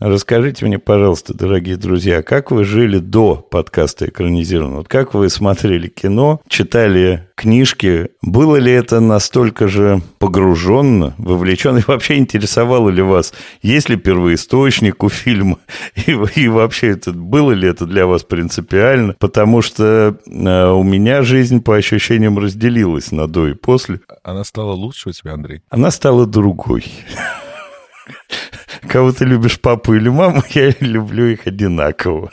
Расскажите мне, пожалуйста, дорогие друзья, как вы жили до подкаста экранизированного? Вот как вы смотрели кино, читали книжки? Было ли это настолько же погруженно, вовлеченно? И вообще интересовало ли вас, есть ли первоисточник у фильма? И, и вообще это, было ли это для вас принципиально? Потому что э, у меня жизнь по ощущениям разделилась на до и после. Она стала лучше у тебя, Андрей? Она стала другой. Кого ты любишь, папу или маму, я люблю их одинаково.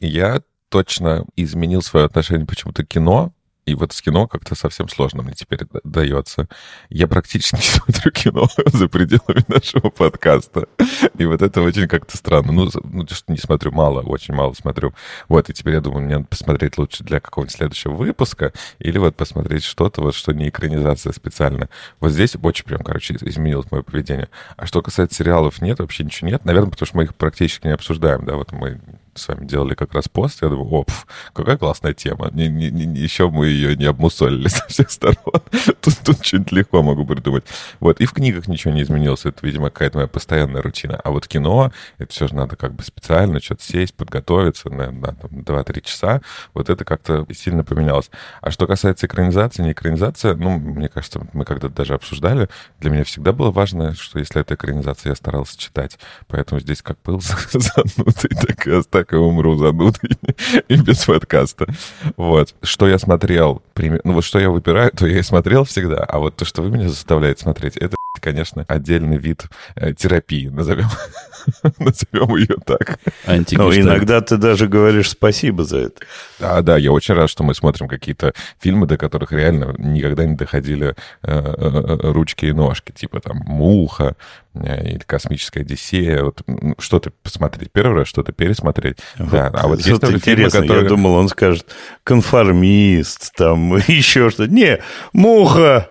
Я точно изменил свое отношение почему-то к кино и вот с кино как-то совсем сложно мне теперь дается. Я практически не смотрю кино за пределами нашего подкаста. И вот это очень как-то странно. Ну, ну, что не смотрю мало, очень мало смотрю. Вот, и теперь я думаю, мне надо посмотреть лучше для какого-нибудь следующего выпуска или вот посмотреть что-то, вот что не экранизация специально. Вот здесь очень прям, короче, изменилось мое поведение. А что касается сериалов, нет, вообще ничего нет. Наверное, потому что мы их практически не обсуждаем, да, вот мы с вами делали как раз пост, я думаю, оп, какая классная тема. Не, не, не, еще мы ее не обмусолили со всех сторон. Тут, тут что-нибудь легко могу придумать. Вот, и в книгах ничего не изменилось. Это, видимо, какая-то моя постоянная рутина. А вот кино, это все же надо как бы специально что-то сесть, подготовиться на, на там, 2-3 часа. Вот это как-то сильно поменялось. А что касается экранизации, не экранизация, ну, мне кажется, мы когда-то даже обсуждали, для меня всегда было важно, что если это экранизация, я старался читать. Поэтому здесь как был занутый, так и остался так и умру занудой и без подкаста. Вот. Что я смотрел, ну вот что я выбираю, то я и смотрел всегда, а вот то, что вы меня заставляете смотреть, это конечно, отдельный вид э, терапии, назовем, назовем ее так. Ну, иногда ты даже говоришь спасибо за это. Да, да, я очень рад, что мы смотрим какие-то фильмы, до которых реально никогда не доходили э, э, ручки и ножки, типа там «Муха», или «Космическая Одиссея», вот, что-то посмотреть первый раз, что-то пересмотреть. Вот. Да, а вот есть фильмы, которые... Я думал, он скажет «Конформист», там еще что-то. Не, «Муха».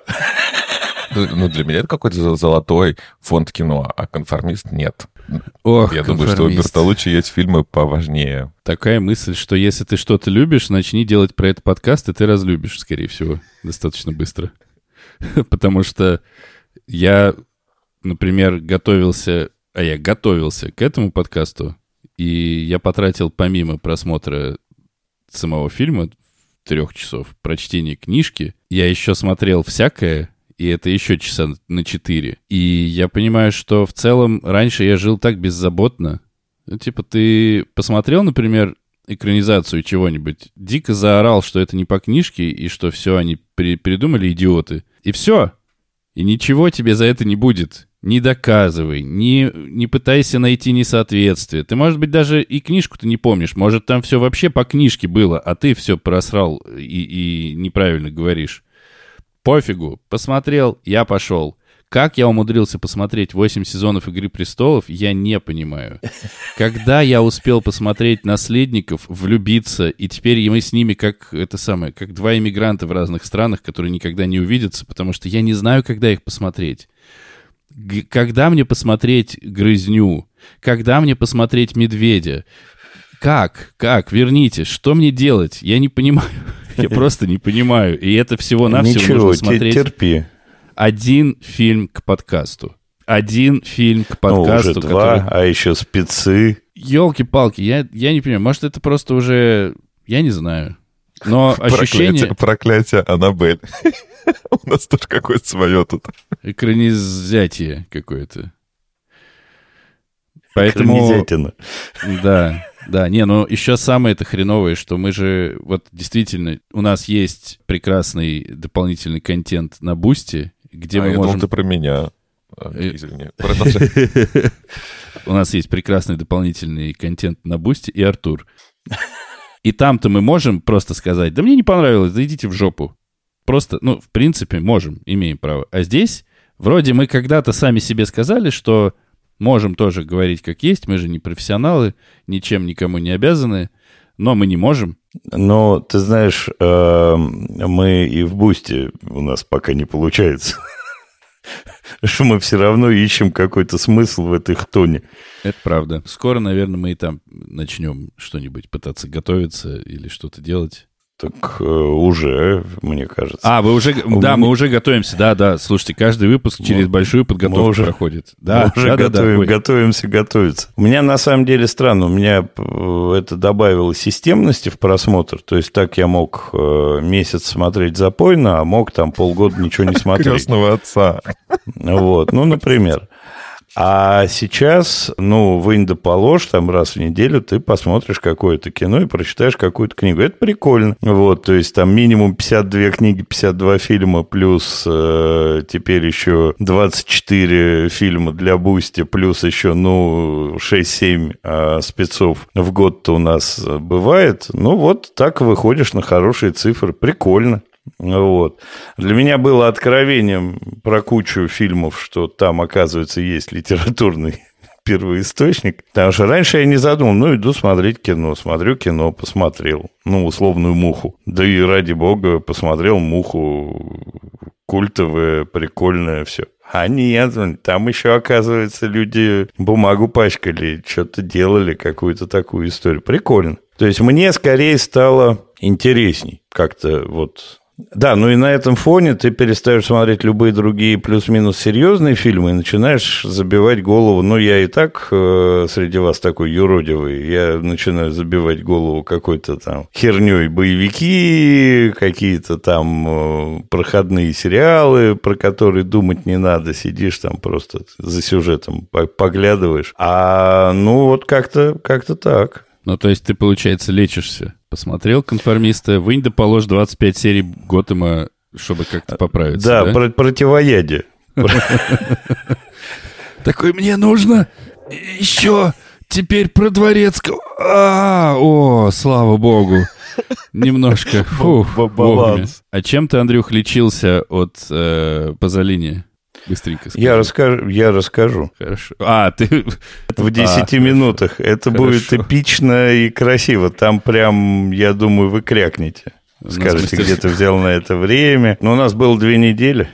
Ну, ну, для меня это какой-то золотой фонд кино, а конформист нет. Ох, Я думаю, что у Бертолуччи есть фильмы поважнее. Такая мысль, что если ты что-то любишь, начни делать про это подкаст, и ты разлюбишь, скорее всего, достаточно быстро. Потому что я, например, готовился, а я готовился к этому подкасту, и я потратил помимо просмотра самого фильма трех часов прочтения книжки, я еще смотрел всякое, и это еще часа на 4. И я понимаю, что в целом раньше я жил так беззаботно. Ну, типа, ты посмотрел, например, экранизацию чего-нибудь, дико заорал, что это не по книжке, и что все они при придумали идиоты. И все. И ничего тебе за это не будет. Не доказывай, не, не пытайся найти несоответствие. Ты, может быть, даже и книжку-то не помнишь. Может, там все вообще по книжке было, а ты все просрал и, и неправильно говоришь. Пофигу. Посмотрел, я пошел. Как я умудрился посмотреть 8 сезонов «Игры престолов», я не понимаю. Когда я успел посмотреть «Наследников», влюбиться, и теперь мы с ними как это самое, как два иммигранта в разных странах, которые никогда не увидятся, потому что я не знаю, когда их посмотреть. Г- когда мне посмотреть «Грызню», когда мне посмотреть «Медведя», как? Как? Верните. Что мне делать? Я не понимаю. Я просто не понимаю. И это всего-навсего нужно смотреть... терпи. Один фильм к подкасту. Один фильм к подкасту. Ну, уже два, который... а еще спецы. Елки-палки, я, я не понимаю. Может, это просто уже... Я не знаю. Но ощущение... Проклятие, проклятие Аннабель. У нас тоже какое-то свое тут. Экранизятие какое-то. Поэтому... Да. Да, не, но еще самое это хреновое, что мы же, вот действительно, у нас есть прекрасный дополнительный контент на Boosty, где а мы я можем... Думал, ты про меня. А, э, извини, У нас есть прекрасный дополнительный контент на Boosty и Артур. И там-то мы можем просто сказать, да мне не понравилось, да идите в жопу. Просто, ну, в принципе, можем, имеем право. А здесь, вроде мы когда-то сами себе сказали, что Можем тоже говорить как есть, мы же не профессионалы, ничем никому не обязаны, но мы не можем. Но ты знаешь, э, мы и в Бусте у нас пока не получается. Что мы все равно ищем какой-то смысл в этой хтоне. Это правда. Скоро, наверное, мы и там начнем что-нибудь пытаться готовиться или что-то делать. Так э, уже, мне кажется. А, вы уже, У да, меня- мы уже готовимся, да, да. Слушайте, каждый выпуск через Мы- большую подготовку мы уже- проходит. Да, Мы уже да, да, да. готовим- Ой. готовимся готовиться. У меня на самом деле странно, у меня э, это добавило системности в просмотр. То есть так я мог э, месяц смотреть запойно, а мог там полгода ничего не смотреть. Крестного отца. Вот, ну, например. А сейчас, ну, вынь да положь, там раз в неделю ты посмотришь какое-то кино и прочитаешь какую-то книгу. Это прикольно. Вот, то есть там минимум 52 книги, 52 фильма, плюс э, теперь еще 24 фильма для Boosty, плюс еще, ну, 6-7 э, спецов в год-то у нас бывает. Ну, вот так выходишь на хорошие цифры. Прикольно. Вот. Для меня было откровением про кучу фильмов, что там, оказывается, есть литературный первоисточник. Потому что раньше я не задумал, ну, иду смотреть кино. Смотрю кино, посмотрел. Ну, условную муху. Да и ради бога, посмотрел муху культовое, прикольное, все. А нет, там еще, оказывается, люди бумагу пачкали, что-то делали, какую-то такую историю. Прикольно. То есть мне скорее стало интересней как-то вот да, ну и на этом фоне ты перестаешь смотреть любые другие плюс-минус серьезные фильмы и начинаешь забивать голову. Ну, я и так э, среди вас такой юродивый. Я начинаю забивать голову какой-то там херней боевики, какие-то там э, проходные сериалы, про которые думать не надо. Сидишь там просто за сюжетом по- поглядываешь. А ну вот как-то как так. Ну, то есть ты, получается, лечишься. Посмотрел конформиста, вынь да положь 25 серий Готэма, чтобы как-то поправиться, Да, да? про- противоядие. Такой, мне нужно еще теперь про Дворецкого. А, о, слава богу. Немножко. Фу, баланс. А чем ты, Андрюх, лечился от э, Пазолини? Быстренько скажи. Я расскажу, я расскажу. Хорошо. А, ты... В 10 минутах. Это будет Хорошо. эпично и красиво. Там прям, я думаю, вы крякнете. Скажете, где ты взял на это время. Но у нас было две недели.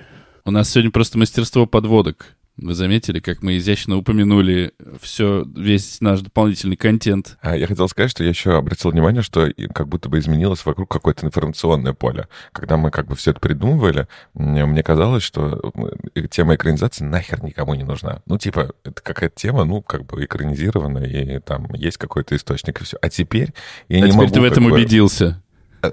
У нас сегодня просто мастерство подводок. Вы заметили, как мы изящно упомянули все, весь наш дополнительный контент. А Я хотел сказать, что я еще обратил внимание, что как будто бы изменилось вокруг какое-то информационное поле. Когда мы как бы все это придумывали, мне казалось, что мы- тема экранизации нахер никому не нужна. Ну, типа, это какая-то тема, ну, как бы экранизирована, и там есть какой-то источник, и все. А теперь я а не теперь могу... ты в этом бы- убедился.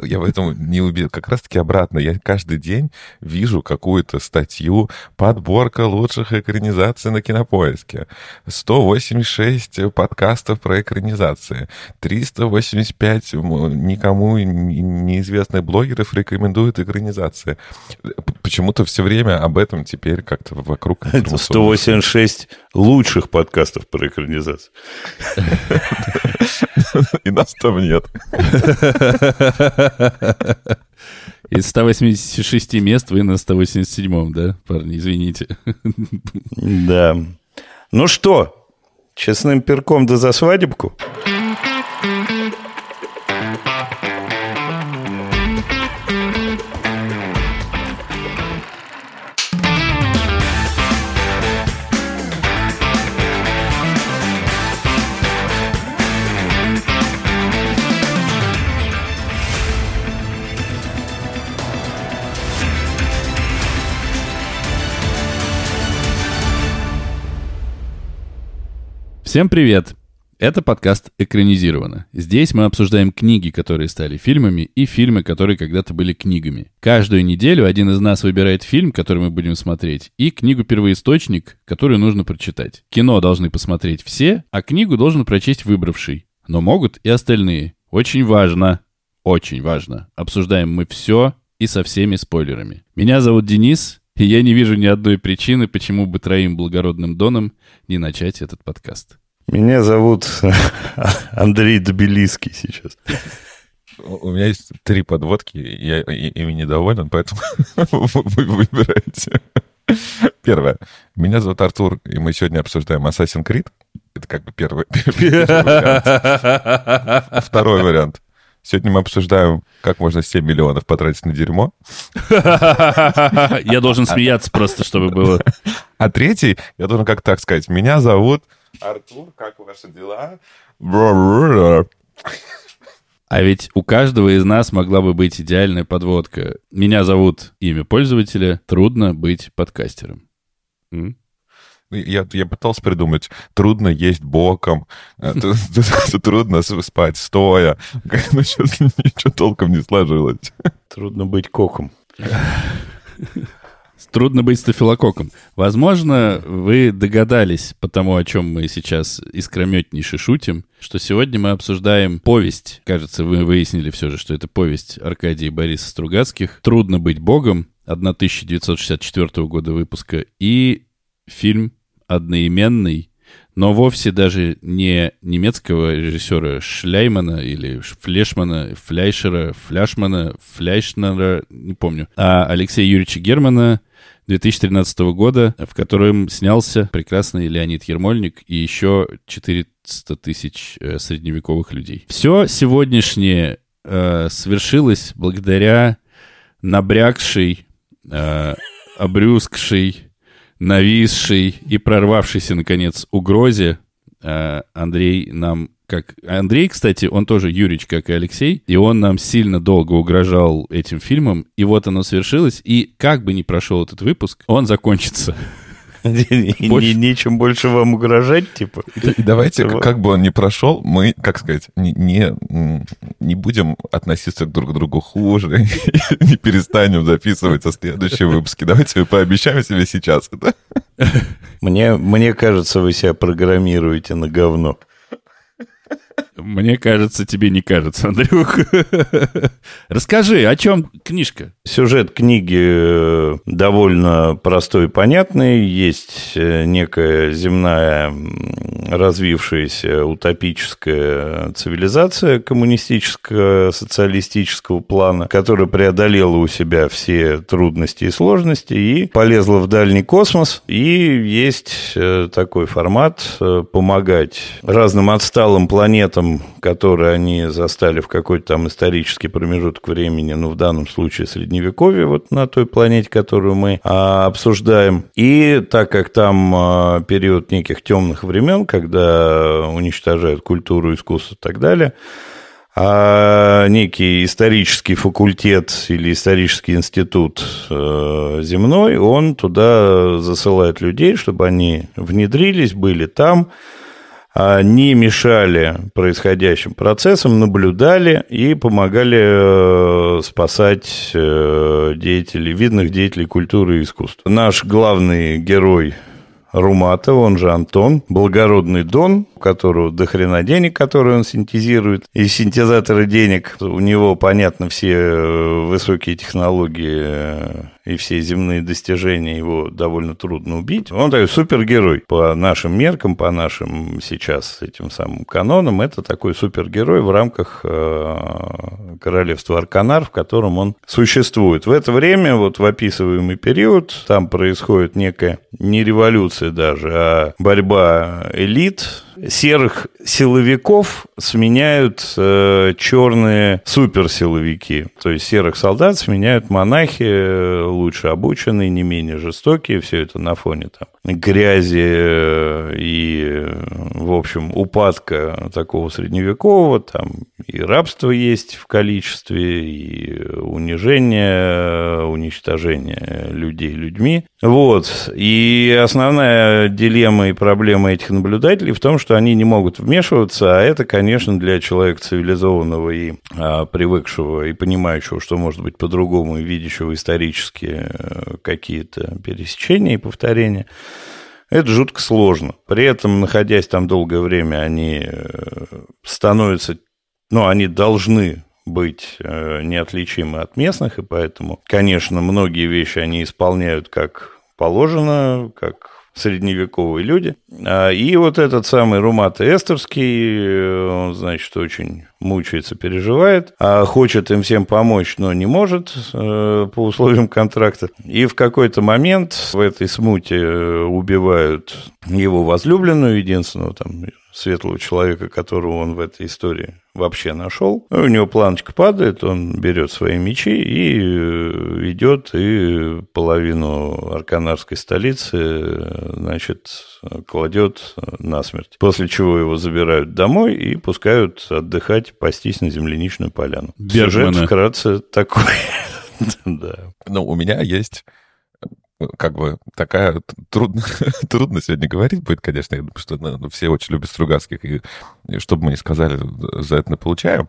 Я в этом не убил. Как раз-таки обратно. Я каждый день вижу какую-то статью «Подборка лучших экранизаций на Кинопоиске». 186 подкастов про экранизации. 385 м, никому не- неизвестных блогеров рекомендуют экранизации. Почему-то все время об этом теперь как-то вокруг... Это информационного 186 лучших подкастов про экранизацию. И нас там нет. Из 186 мест вы на 187, да, парни, извините. Да. Ну что, честным перком да за свадебку? Всем привет! Это подкаст «Экранизировано». Здесь мы обсуждаем книги, которые стали фильмами, и фильмы, которые когда-то были книгами. Каждую неделю один из нас выбирает фильм, который мы будем смотреть, и книгу-первоисточник, которую нужно прочитать. Кино должны посмотреть все, а книгу должен прочесть выбравший. Но могут и остальные. Очень важно, очень важно. Обсуждаем мы все и со всеми спойлерами. Меня зовут Денис, и я не вижу ни одной причины, почему бы троим благородным доном не начать этот подкаст. Меня зовут Андрей Добелиский сейчас. У меня есть три подводки, я ими недоволен, поэтому вы вы выбирайте. Первое. Меня зовут Артур, и мы сегодня обсуждаем Assassin's Creed. Это как бы первый, первый вариант. Второй вариант. Сегодня мы обсуждаем, как можно 7 миллионов потратить на дерьмо. Я должен смеяться просто, чтобы было. А третий, я должен как так сказать, меня зовут Артур, как ваши дела? А ведь у каждого из нас могла бы быть идеальная подводка. Меня зовут имя пользователя. Трудно быть подкастером. М? Я, я пытался придумать, трудно есть боком, э, трудно спать стоя. Но что-то ничего толком не сложилось. Трудно быть коком. Трудно быть стафилококком. Возможно, вы догадались по тому, о чем мы сейчас искрометнейше шутим, что сегодня мы обсуждаем повесть. Кажется, вы выяснили все же, что это повесть Аркадия и Бориса Стругацких «Трудно быть богом» 1964 года выпуска и фильм одноименный, но вовсе даже не немецкого режиссера Шляймана или Флешмана, Фляйшера, Фляшмана, Фляйшнера, не помню, а Алексея Юрьевича Германа 2013 года, в котором снялся прекрасный Леонид Ермольник и еще 400 тысяч э, средневековых людей. Все сегодняшнее э, свершилось благодаря набрякшей, э, обрюзгшей, нависшей и прорвавшейся, наконец, угрозе Андрей нам как... Андрей, кстати, он тоже Юрич, как и Алексей, и он нам сильно долго угрожал этим фильмом, и вот оно свершилось, и как бы ни прошел этот выпуск, он закончится. Не- Нечем больше вам угрожать, типа. И давайте, как, бы он ни прошел, мы, как сказать, не, не, будем относиться друг к другу хуже, не перестанем записывать со следующие выпуски. Давайте пообещаем себе сейчас это. Мне, мне кажется, вы себя программируете на говно. Мне кажется, тебе не кажется, Андрюх. Расскажи, о чем книжка? Сюжет книги э, довольно простой и понятный. Есть э, некая земная развившаяся утопическая цивилизация коммунистического социалистического плана, которая преодолела у себя все трудности и сложности и полезла в дальний космос. И есть э, такой формат помогать разным отсталым планетам, которые они застали в какой-то там исторический промежуток времени, ну, в данном случае Средневековье, вот на той планете, которую мы а, обсуждаем. И так как там а, период неких темных времен, когда уничтожают культуру, искусство и так далее, а некий исторический факультет или исторический институт э, земной, он туда засылает людей, чтобы они внедрились, были там, не мешали происходящим процессам, наблюдали и помогали э, спасать э, деятелей, видных деятелей культуры и искусства. Наш главный герой Румата, он же Антон, благородный Дон, у которого до денег, которые он синтезирует, и синтезаторы денег. У него, понятно, все э, высокие технологии и все земные достижения его довольно трудно убить. Он такой супергерой по нашим меркам, по нашим сейчас этим самым канонам. Это такой супергерой в рамках э, королевства Арканар, в котором он существует. В это время, вот в описываемый период, там происходит некая не революция даже, а борьба элит, серых силовиков сменяют э, черные суперсиловики. То есть серых солдат сменяют монахи, э, лучше обученные, не менее жестокие. Все это на фоне там грязи э, и, э, в общем, упадка такого средневекового. Там и рабство есть в количестве, и унижение, уничтожение людей людьми. Вот. И основная дилемма и проблема этих наблюдателей в том, что они не могут вмешиваться, а это, конечно, для человека цивилизованного и а, привыкшего и понимающего, что может быть по-другому, и видящего исторически э, какие-то пересечения и повторения, это жутко сложно. При этом, находясь там долгое время, они э, становятся, ну, они должны быть э, неотличимы от местных, и поэтому, конечно, многие вещи они исполняют как положено, как средневековые люди. А, И вот этот самый Румат Эстерский, э, он, значит, очень мучается, переживает, а хочет им всем помочь, но не может э, по условиям контракта. И в какой-то момент в этой смуте э, убивают его возлюбленную, единственного там светлого человека, которого он в этой истории вообще нашел. У него планочка падает, он берет свои мечи и э, идет и половину арканарской столицы, э, значит, кладет э, насмерть. После чего его забирают домой и пускают отдыхать, пастись на земляничную поляну. Бергмана. Сюжет вкратце такой. да. Ну, у меня есть как бы такая трудно, трудно сегодня говорить будет, конечно, я думаю, что ну, все очень любят Стругацких, и, и что бы мы ни сказали, за это получаем.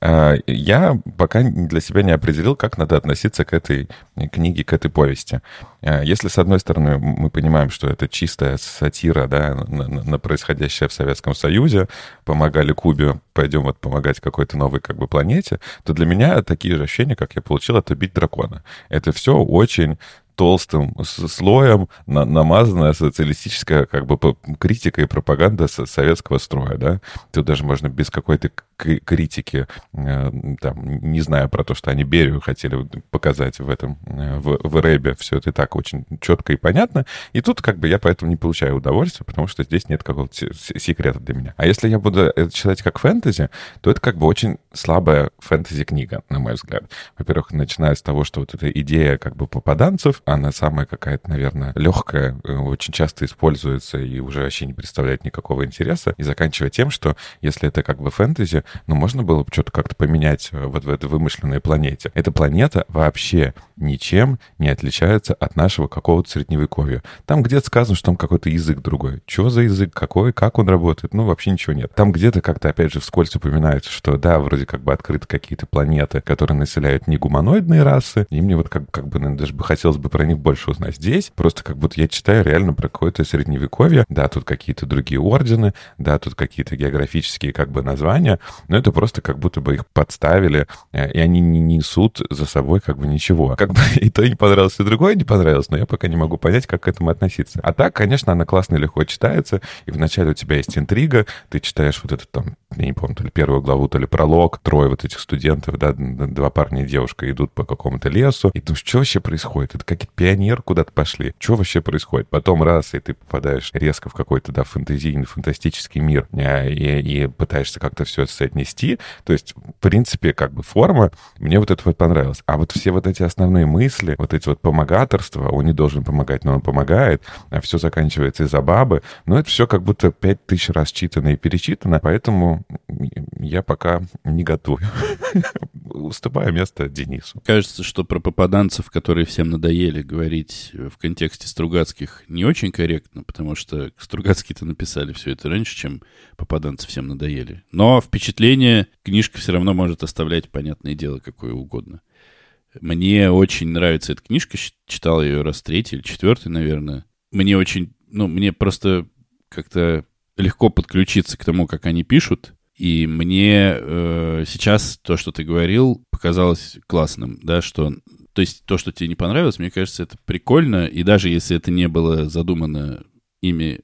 А, я пока для себя не определил, как надо относиться к этой книге, к этой повести. А, если, с одной стороны, мы понимаем, что это чистая сатира да, на, на происходящее в Советском Союзе, помогали Кубе, пойдем вот помогать какой-то новой как бы планете, то для меня такие же ощущения, как я получил, это «Бить дракона». Это все очень толстым слоем на, намазанная социалистическая как бы критика и пропаганда советского строя, да. Тут даже можно без какой-то критики, э, там, не зная про то, что они Берию хотели показать в этом, э, в, в рэбе, все это и так очень четко и понятно. И тут как бы я поэтому не получаю удовольствия, потому что здесь нет какого-то секрета для меня. А если я буду это читать как фэнтези, то это как бы очень слабая фэнтези-книга, на мой взгляд. Во-первых, начиная с того, что вот эта идея как бы попаданцев, она самая какая-то, наверное, легкая, э, очень часто используется и уже вообще не представляет никакого интереса, и заканчивая тем, что если это как бы фэнтези, ну, можно было бы что-то как-то поменять э, вот в этой вымышленной планете. Эта планета вообще ничем не отличается от нашего какого-то средневековья. Там где-то сказано, что там какой-то язык другой. Что за язык, какой, как он работает? Ну, вообще ничего нет. Там где-то как-то, опять же, вскользь упоминается, что да, вроде как бы открыты какие-то планеты, которые населяют не гуманоидные расы, и мне вот как, как бы даже бы хотелось бы про них больше узнать. Здесь просто как будто я читаю реально про какое-то средневековье. Да, тут какие-то другие ордены, да, тут какие-то географические как бы названия, но это просто как будто бы их подставили, э, и они не несут за собой как бы ничего. Как бы и то не понравилось, и другое не понравилось, но я пока не могу понять, как к этому относиться. А так, конечно, она классно и легко читается, и вначале у тебя есть интрига, ты читаешь вот этот там, я не помню, то ли первую главу, то ли пролог, трое вот этих студентов, да, два парня и девушка идут по какому-то лесу, и думаешь, что вообще происходит? Это какие-то пионер куда-то пошли. Что вообще происходит? Потом раз, и ты попадаешь резко в какой-то, да, фантазийный, фантастический мир, э, и, и пытаешься как-то все это соотнести. То есть, в принципе, как бы форма, мне вот это вот понравилось. А вот все вот эти основные мысли, вот эти вот помогаторства, он не должен помогать, но он помогает, а все заканчивается из-за бабы, но это все как будто пять тысяч раз читано и перечитано, поэтому я пока не готов. Уступаю место Денису. Кажется, что про попаданцев, которые всем надоели, говорить в контексте Стругацких не очень корректно, потому что Стругацкие-то написали все это раньше, чем попаданцы всем надоели. Но впечатление книжка все равно может оставлять, понятное дело, какое угодно. Мне очень нравится эта книжка, читал ее раз третий или четвертый, наверное. Мне очень, ну, мне просто как-то легко подключиться к тому, как они пишут. И мне э, сейчас то, что ты говорил, показалось классным, да, что, то есть то, что тебе не понравилось, мне кажется, это прикольно, и даже если это не было задумано ими,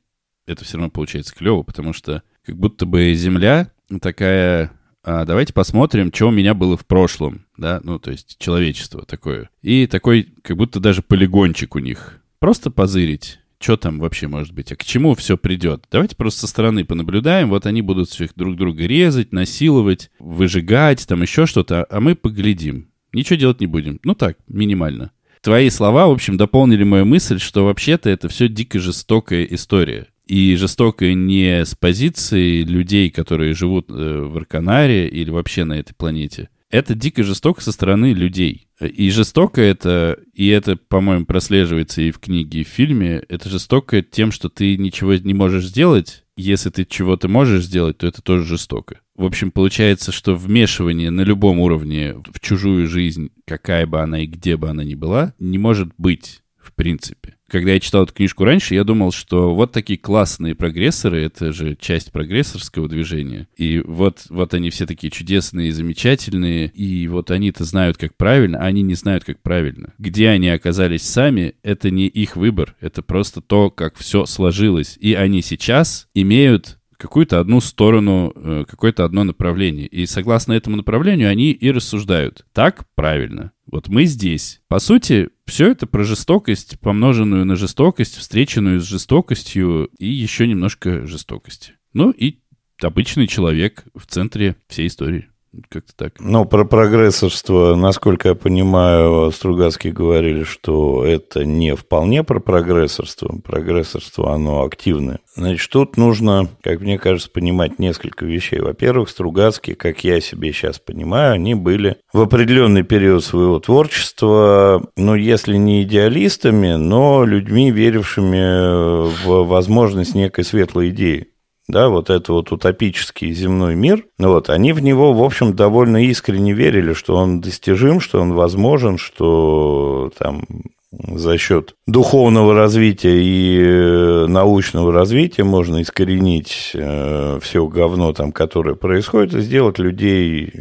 это все равно получается клево, потому что как будто бы Земля такая а давайте посмотрим, что у меня было в прошлом, да, ну, то есть человечество такое. И такой, как будто даже полигончик у них. Просто позырить, что там вообще может быть, а к чему все придет. Давайте просто со стороны понаблюдаем, вот они будут всех друг друга резать, насиловать, выжигать, там еще что-то, а мы поглядим. Ничего делать не будем. Ну так, минимально. Твои слова, в общем, дополнили мою мысль, что вообще-то это все дико жестокая история. И жестокая не с позиции людей, которые живут э, в Арканаре или вообще на этой планете. Это дико жестоко со стороны людей. И жестоко это, и это, по-моему, прослеживается и в книге, и в фильме, это жестоко тем, что ты ничего не можешь сделать. Если ты чего-то можешь сделать, то это тоже жестоко. В общем, получается, что вмешивание на любом уровне в чужую жизнь, какая бы она и где бы она ни была, не может быть принципе когда я читал эту книжку раньше, я думал, что вот такие классные прогрессоры, это же часть прогрессорского движения. И вот, вот они все такие чудесные, замечательные, и вот они-то знают, как правильно, а они не знают, как правильно. Где они оказались сами, это не их выбор, это просто то, как все сложилось. И они сейчас имеют какую-то одну сторону, э, какое-то одно направление. И согласно этому направлению они и рассуждают. Так правильно. Вот мы здесь. По сути, все это про жестокость, помноженную на жестокость, встреченную с жестокостью и еще немножко жестокости. Ну и обычный человек в центре всей истории. Как-то так. Ну, про прогрессорство, насколько я понимаю, Стругацкие говорили, что это не вполне про прогрессорство. Прогрессорство, оно активное. Значит, тут нужно, как мне кажется, понимать несколько вещей. Во-первых, Стругацкие, как я себе сейчас понимаю, они были в определенный период своего творчества, ну, если не идеалистами, но людьми, верившими в возможность некой светлой идеи да, вот это вот утопический земной мир, ну вот, они в него, в общем, довольно искренне верили, что он достижим, что он возможен, что там за счет духовного развития и э, научного развития можно искоренить э, все говно там, которое происходит, и сделать людей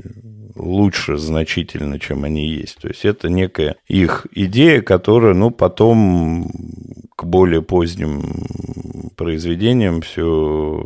лучше значительно, чем они есть. То есть это некая их идея, которая, ну, потом к более поздним произведениям все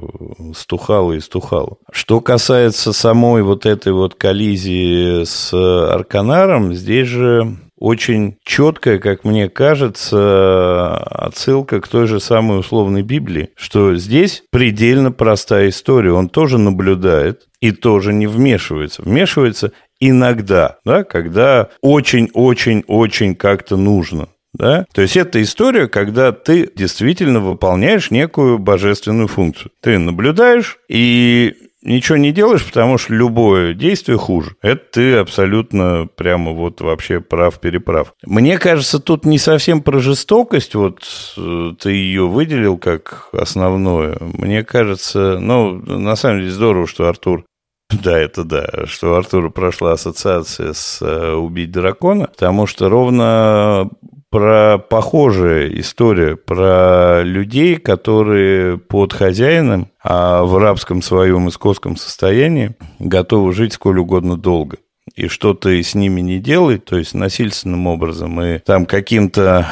стухало и стухало. Что касается самой вот этой вот коллизии с Арканаром, здесь же очень четкая, как мне кажется, отсылка к той же самой условной Библии, что здесь предельно простая история. Он тоже наблюдает и тоже не вмешивается. Вмешивается иногда, да, когда очень-очень-очень как-то нужно. Да? То есть это история, когда ты действительно выполняешь некую божественную функцию. Ты наблюдаешь и ничего не делаешь, потому что любое действие хуже. Это ты абсолютно прямо вот вообще прав-переправ. Мне кажется, тут не совсем про жестокость, вот э, ты ее выделил как основное. Мне кажется, ну, на самом деле здорово, что Артур да, это да, что Артуру прошла ассоциация с э, «Убить дракона», потому что ровно про похожая история, про людей, которые под хозяином, а в рабском своем искосском состоянии готовы жить сколь угодно долго. И что ты с ними не делай, то есть насильственным образом, и там каким-то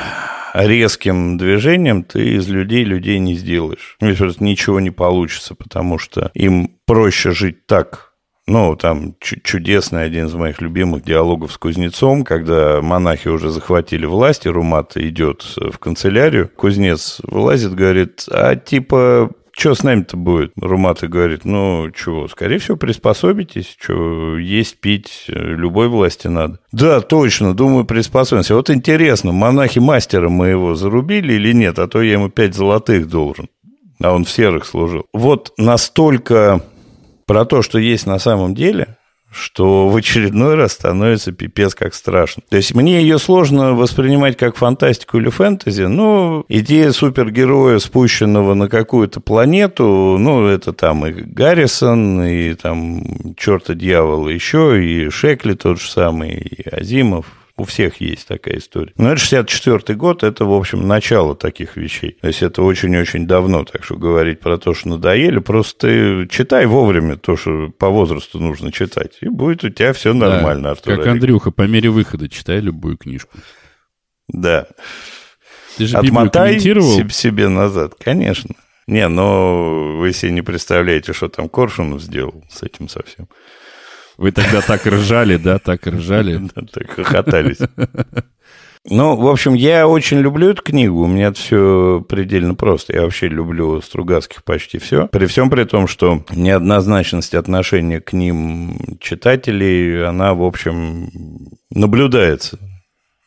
резким движением ты из людей людей не сделаешь. Ничего не получится, потому что им проще жить так, ну, там чудесный один из моих любимых диалогов с кузнецом, когда монахи уже захватили власть, и Румат идет в канцелярию. Кузнец вылазит, говорит, а типа что с нами-то будет? Румата говорит, ну, чего, скорее всего, приспособитесь, что есть, пить, любой власти надо. Да, точно, думаю, приспособимся. Вот интересно, монахи мастера мы его зарубили или нет, а то я ему пять золотых должен, а он в серых служил. Вот настолько про то, что есть на самом деле, что в очередной раз становится пипец как страшно. То есть мне ее сложно воспринимать как фантастику или фэнтези, но идея супергероя, спущенного на какую-то планету, ну, это там и Гаррисон, и там черта дьявола еще, и Шекли тот же самый, и Азимов, у всех есть такая история. Но это 64 год, это, в общем, начало таких вещей. То есть это очень-очень давно, так что говорить про то, что надоели, просто ты читай вовремя то, что по возрасту нужно читать, и будет у тебя все нормально, да, Артур. Как Олег. Андрюха, по мере выхода читай любую книжку. Да. Ты же Отмотай себе назад, конечно. Не, но вы себе не представляете, что там Коршунов сделал с этим совсем. Вы тогда так ржали, да, так ржали. Так хохотались. Ну, в общем, я очень люблю эту книгу. У меня все предельно просто. Я вообще люблю Стругацких почти все. При всем при том, что неоднозначность отношения к ним читателей, она, в общем, наблюдается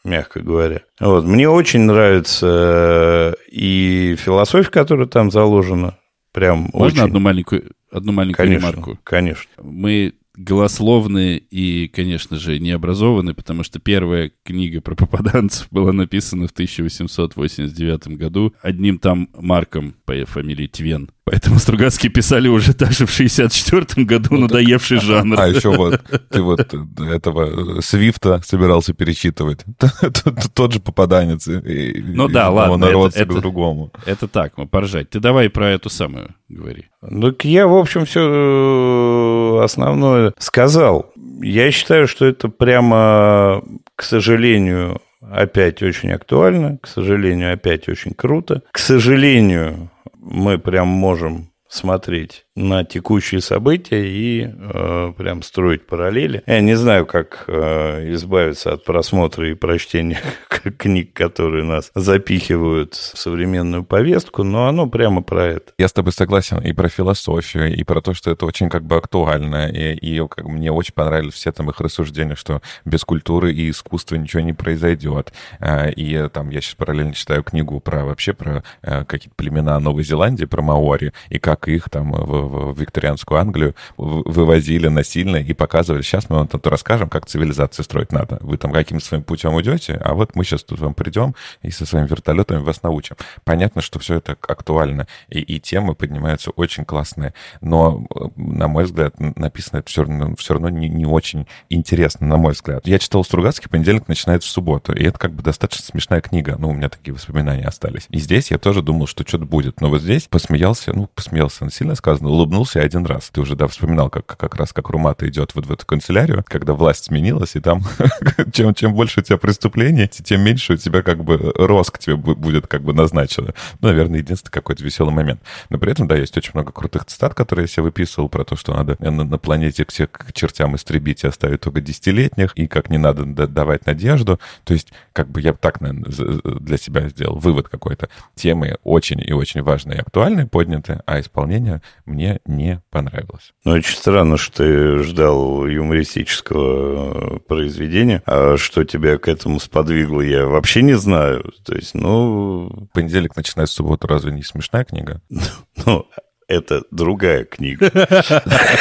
мягко говоря. Вот. Мне очень нравится и философия, которая там заложена. Прям Можно очень... одну маленькую, одну маленькую конечно, ремарку? Конечно. Мы голословные и, конечно же, необразованные, потому что первая книга про попаданцев была написана в 1889 году одним там Марком по фамилии Твен. Поэтому Стругацкие писали уже даже в 64 году ну, надоевший так, жанр. А еще вот ты вот этого Свифта собирался перечитывать. Тот же попаданец. Ну да, ладно. Народ это, другому. Это так, мы поржать. Ты давай про эту самую говори. Ну, я, в общем, все э, основное сказал. Я считаю, что это прямо, к сожалению, опять очень актуально, к сожалению, опять очень круто. К сожалению, мы прям можем смотреть на текущие события и э, прям строить параллели. Я не знаю, как э, избавиться от просмотра и прочтения книг, которые нас запихивают в современную повестку, но оно прямо про это. Я с тобой согласен и про философию, и про то, что это очень как бы актуально, и, и как мне очень понравились все там их рассуждения, что без культуры и искусства ничего не произойдет. Э, и там я сейчас параллельно читаю книгу про вообще про э, какие-то племена Новой Зеландии, про Маори, и как их там в, в викторианскую Англию вывозили насильно и показывали, сейчас мы вам тут расскажем, как цивилизацию строить надо. Вы там каким-то своим путем идете, а вот мы сейчас тут вам придем и со своими вертолетами вас научим. Понятно, что все это актуально, и, и темы поднимаются очень классные, но, на мой взгляд, написано это все равно, все равно не, не очень интересно, на мой взгляд. Я читал Стругацкий, понедельник начинается в субботу, и это как бы достаточно смешная книга, ну, у меня такие воспоминания остались. И здесь я тоже думал, что что-то будет, но вот здесь посмеялся, ну, посмеялся, сильно сказано, улыбнулся один раз. Ты уже, да, вспоминал, как, как раз как Румата идет вот в эту канцелярию, когда власть сменилась, и там чем, чем больше у тебя преступлений, тем меньше у тебя как бы рост к тебе будет как бы назначено. Ну, наверное, единственный какой-то веселый момент. Но при этом, да, есть очень много крутых цитат, которые я себе выписывал про то, что надо на, на планете всех к чертям истребить и оставить только десятилетних, и как не надо давать надежду. То есть, как бы я так, наверное, для себя сделал вывод какой-то. Темы очень и очень важные и актуальные подняты, а исполнение мне не понравилось. Ну, очень странно, что ты ждал юмористического э, произведения, а что тебя к этому сподвигло, я вообще не знаю. То есть, ну... Понедельник начинается субботу, разве не смешная книга? Ну, это другая книга.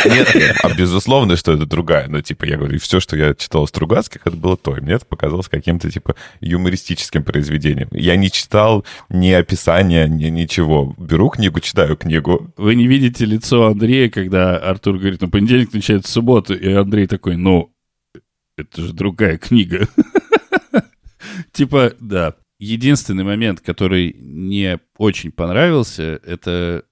Нет, а безусловно, что это другая. Но, типа, я говорю, все, что я читал Стругацких, это было то. И мне это показалось каким-то, типа, юмористическим произведением. Я не читал ни описания, ни ничего. Беру книгу, читаю книгу. Вы не видите лицо Андрея, когда Артур говорит, ну, понедельник начинается субботу, и Андрей такой, ну, это же другая книга. Типа, да. Единственный момент, который не очень понравился, это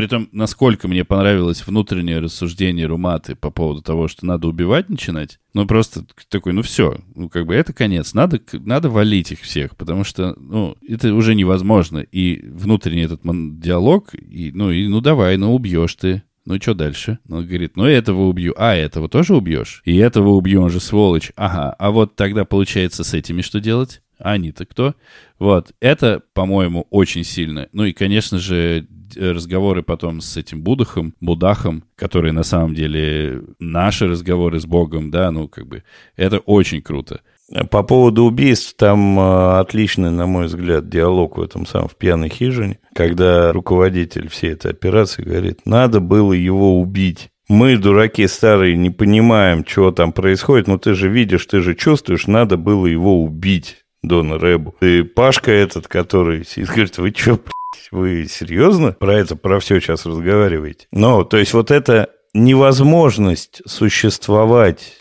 при том, насколько мне понравилось внутреннее рассуждение Руматы по поводу того, что надо убивать начинать, ну, просто такой, ну, все, ну, как бы это конец, надо, надо валить их всех, потому что, ну, это уже невозможно, и внутренний этот диалог, и, ну, и, ну, давай, ну, убьешь ты, ну, что дальше? Он говорит, ну, этого убью. А, этого тоже убьешь? И этого убью, он же сволочь. Ага, а вот тогда, получается, с этими что делать? А они-то кто? Вот, это, по-моему, очень сильно. Ну и, конечно же, разговоры потом с этим Будахом, Будахом, которые на самом деле наши разговоры с Богом, да, ну как бы это очень круто. По поводу убийств, там э, отличный, на мой взгляд, диалог в этом самом в пьяной хижине, когда руководитель всей этой операции говорит, надо было его убить. Мы, дураки старые, не понимаем, что там происходит, но ты же видишь, ты же чувствуешь, надо было его убить. Дона Рэбу. И Пашка этот, который сидит, говорит, вы что, вы серьезно про это, про все сейчас разговариваете? Ну, то есть вот эта невозможность существовать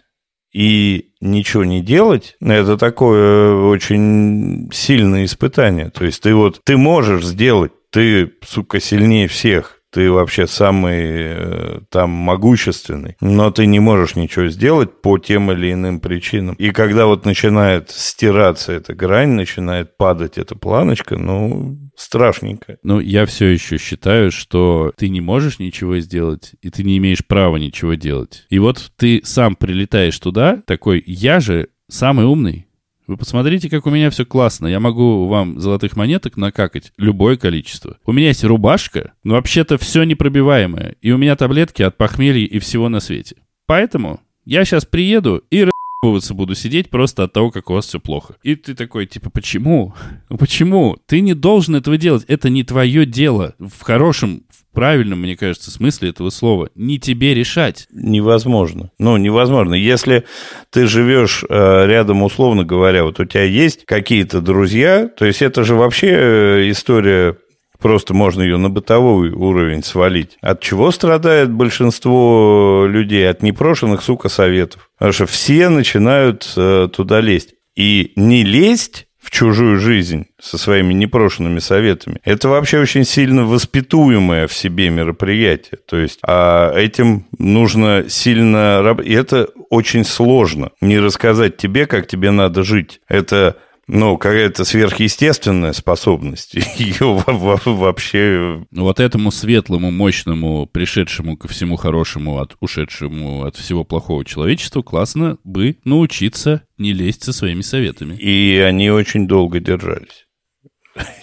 и ничего не делать, это такое очень сильное испытание. То есть ты вот, ты можешь сделать, ты, сука, сильнее всех, ты вообще самый э, там могущественный, но ты не можешь ничего сделать по тем или иным причинам. И когда вот начинает стираться эта грань, начинает падать эта планочка, ну, страшненько. Ну, я все еще считаю, что ты не можешь ничего сделать, и ты не имеешь права ничего делать. И вот ты сам прилетаешь туда, такой, я же самый умный, вы посмотрите, как у меня все классно. Я могу вам золотых монеток накакать любое количество. У меня есть рубашка, но вообще-то все непробиваемое. И у меня таблетки от похмелья и всего на свете. Поэтому я сейчас приеду и расебываться буду сидеть просто от того, как у вас все плохо. И ты такой, типа, почему? Почему? Ты не должен этого делать. Это не твое дело. В хорошем, правильном, мне кажется, смысле этого слова. Не тебе решать. Невозможно. Ну, невозможно. Если ты живешь э, рядом, условно говоря, вот у тебя есть какие-то друзья, то есть это же вообще э, история Просто можно ее на бытовой уровень свалить. От чего страдает большинство людей? От непрошенных, сука, советов. Потому что все начинают э, туда лезть. И не лезть в чужую жизнь со своими непрошенными советами. Это вообще очень сильно воспитуемое в себе мероприятие. То есть а этим нужно сильно... И это очень сложно. Не рассказать тебе, как тебе надо жить. Это Ну, какая-то сверхъестественная способность. Ее вообще... Вот этому светлому, мощному, пришедшему ко всему хорошему, от, ушедшему от всего плохого человечества, классно бы научиться не лезть со своими советами. И они очень долго держались.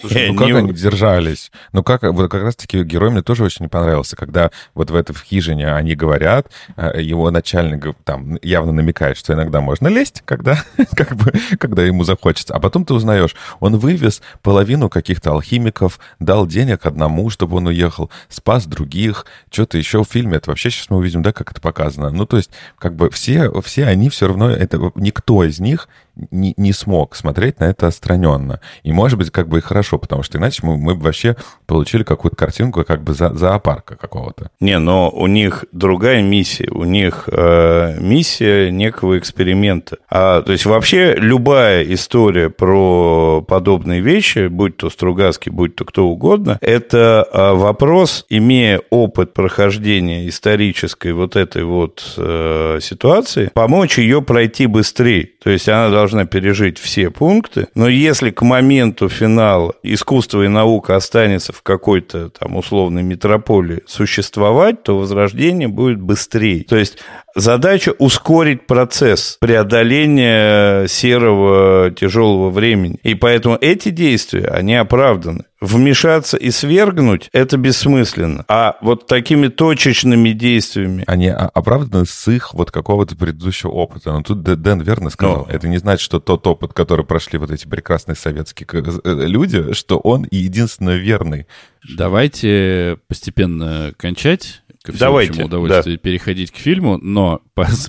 Слушай, ну как они держались? Ну как, вот как раз-таки герой мне тоже очень не понравился, когда вот в этой в хижине они говорят, э, его начальник там явно намекает, что иногда можно лезть, когда, как бы, когда ему захочется. А потом ты узнаешь, он вывез половину каких-то алхимиков, дал денег одному, чтобы он уехал, спас других, что-то еще в фильме. Это вообще сейчас мы увидим, да, как это показано. Ну, то есть, как бы все, все они все равно, это никто из них не, не смог смотреть на это отстраненно. И, может быть, как бы и хорошо, потому что иначе мы, мы бы вообще получили какую-то картинку как бы за, зоопарка какого-то. Не, но у них другая миссия. У них э, миссия некого эксперимента. А, то есть вообще любая история про подобные вещи, будь то Стругацкий, будь то кто угодно, это э, вопрос, имея опыт прохождения исторической вот этой вот э, ситуации, помочь ее пройти быстрее. То есть она должна должна пережить все пункты, но если к моменту финала искусство и наука останется в какой-то там условной метрополии существовать, то возрождение будет быстрее. То есть задача ускорить процесс преодоления серого тяжелого времени. И поэтому эти действия, они оправданы вмешаться и свергнуть, это бессмысленно. А вот такими точечными действиями... Они оправданы с их вот какого-то предыдущего опыта. Но тут Дэн верно сказал. Но... Это не значит, что тот опыт, который прошли вот эти прекрасные советские э, люди, что он единственно верный. Давайте постепенно кончать ко всеобщему удовольствию да. переходить к фильму, но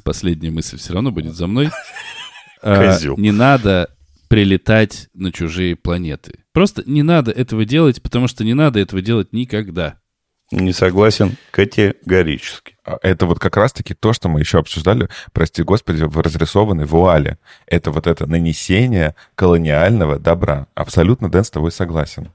последняя мысль все равно будет за мной. Козел. А, не надо прилетать на чужие планеты. Просто не надо этого делать, потому что не надо этого делать никогда. Не согласен категорически. А это вот как раз-таки то, что мы еще обсуждали, прости господи, в разрисованной вуале. Это вот это нанесение колониального добра. Абсолютно Дэн с тобой согласен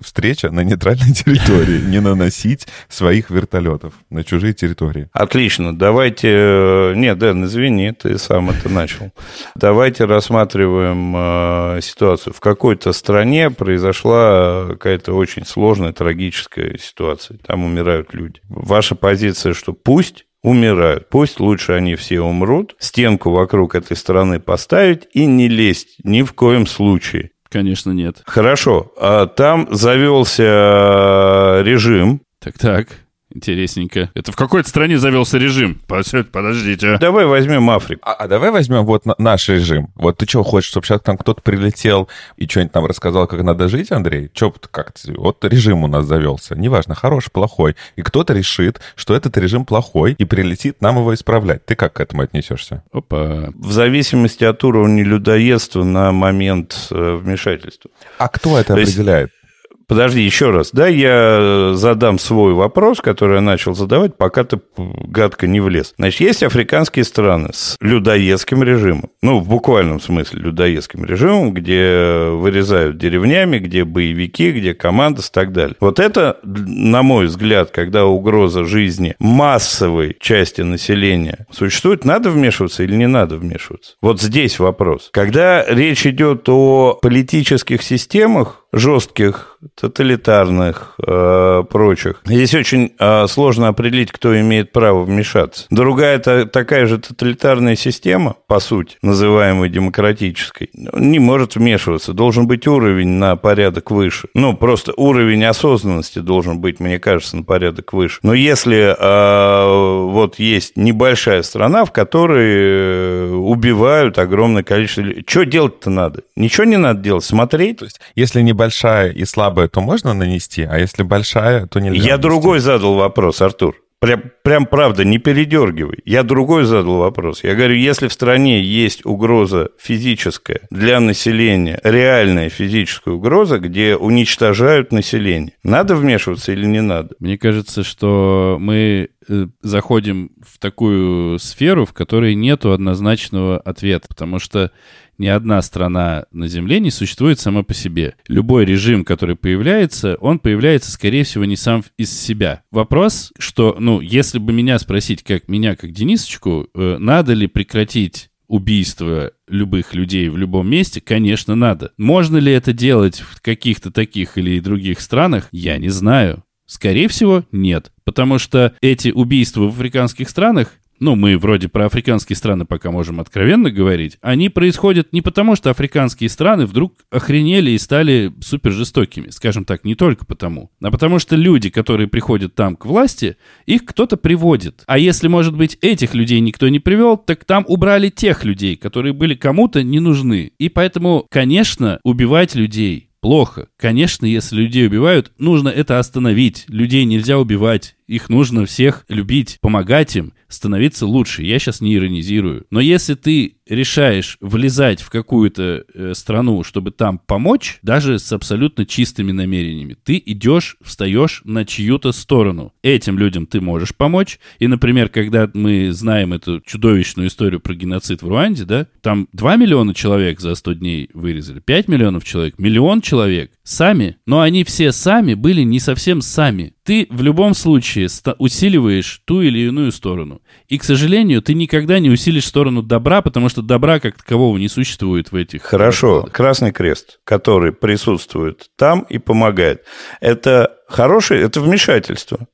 встреча на нейтральной территории, не наносить своих вертолетов на чужие территории. Отлично, давайте... Э, нет, Дэн, извини, ты сам это начал. Давайте рассматриваем э, ситуацию. В какой-то стране произошла какая-то очень сложная, трагическая ситуация. Там умирают люди. Ваша позиция, что пусть умирают. Пусть лучше они все умрут, стенку вокруг этой страны поставить и не лезть ни в коем случае. Конечно, нет. Хорошо. А там завелся э, режим. Так-так. Интересненько. Это в какой-то стране завелся режим? Подождите. Давай возьмем Африку. А, а давай возьмем вот наш режим. Вот ты что хочешь, чтобы сейчас там кто-то прилетел и что-нибудь там рассказал, как надо жить, Андрей? Че как -то, Вот режим у нас завелся. Неважно, хороший, плохой. И кто-то решит, что этот режим плохой и прилетит нам его исправлять. Ты как к этому отнесешься? Опа. В зависимости от уровня людоедства на момент э, вмешательства. А кто это То определяет? Есть Подожди, еще раз. Да, я задам свой вопрос, который я начал задавать, пока ты гадко не влез. Значит, есть африканские страны с людоедским режимом. Ну, в буквальном смысле людоедским режимом, где вырезают деревнями, где боевики, где команда и так далее. Вот это, на мой взгляд, когда угроза жизни массовой части населения существует, надо вмешиваться или не надо вмешиваться? Вот здесь вопрос. Когда речь идет о политических системах, жестких, тоталитарных, э, прочих. Здесь очень э, сложно определить, кто имеет право вмешаться. Другая это такая же тоталитарная система, по сути, называемая демократической, не может вмешиваться. Должен быть уровень на порядок выше. Ну, просто уровень осознанности должен быть, мне кажется, на порядок выше. Но если э, вот есть небольшая страна, в которой убивают огромное количество... Что делать-то надо? Ничего не надо делать, смотреть. То есть, если небольшая большая и слабая, то можно нанести, а если большая, то нельзя. Я нанести. другой задал вопрос, Артур. Прям, прям правда, не передергивай. Я другой задал вопрос. Я говорю, если в стране есть угроза физическая для населения, реальная физическая угроза, где уничтожают население, надо вмешиваться или не надо? Мне кажется, что мы э, заходим в такую сферу, в которой нету однозначного ответа, потому что ни одна страна на Земле не существует сама по себе. Любой режим, который появляется, он появляется, скорее всего, не сам из себя. Вопрос, что, ну, если бы меня спросить, как меня, как Денисочку, э, надо ли прекратить убийство любых людей в любом месте, конечно, надо. Можно ли это делать в каких-то таких или других странах, я не знаю. Скорее всего, нет. Потому что эти убийства в африканских странах ну, мы вроде про африканские страны пока можем откровенно говорить, они происходят не потому, что африканские страны вдруг охренели и стали супер жестокими, скажем так, не только потому, а потому что люди, которые приходят там к власти, их кто-то приводит. А если, может быть, этих людей никто не привел, так там убрали тех людей, которые были кому-то не нужны. И поэтому, конечно, убивать людей плохо. Конечно, если людей убивают, нужно это остановить. Людей нельзя убивать. Их нужно всех любить, помогать им, становиться лучше. Я сейчас не иронизирую. Но если ты решаешь влезать в какую-то э, страну, чтобы там помочь, даже с абсолютно чистыми намерениями, ты идешь, встаешь на чью-то сторону. Этим людям ты можешь помочь. И, например, когда мы знаем эту чудовищную историю про геноцид в Руанде, да, там 2 миллиона человек за 100 дней вырезали, 5 миллионов человек, миллион человек сами, но они все сами были не совсем сами. Ты в любом случае усиливаешь ту или иную сторону. И, к сожалению, ты никогда не усилишь сторону добра, потому что добра как такового не существует в этих... Хорошо. Раскладах. Красный Крест, который присутствует там и помогает. Это хорошее, это вмешательство.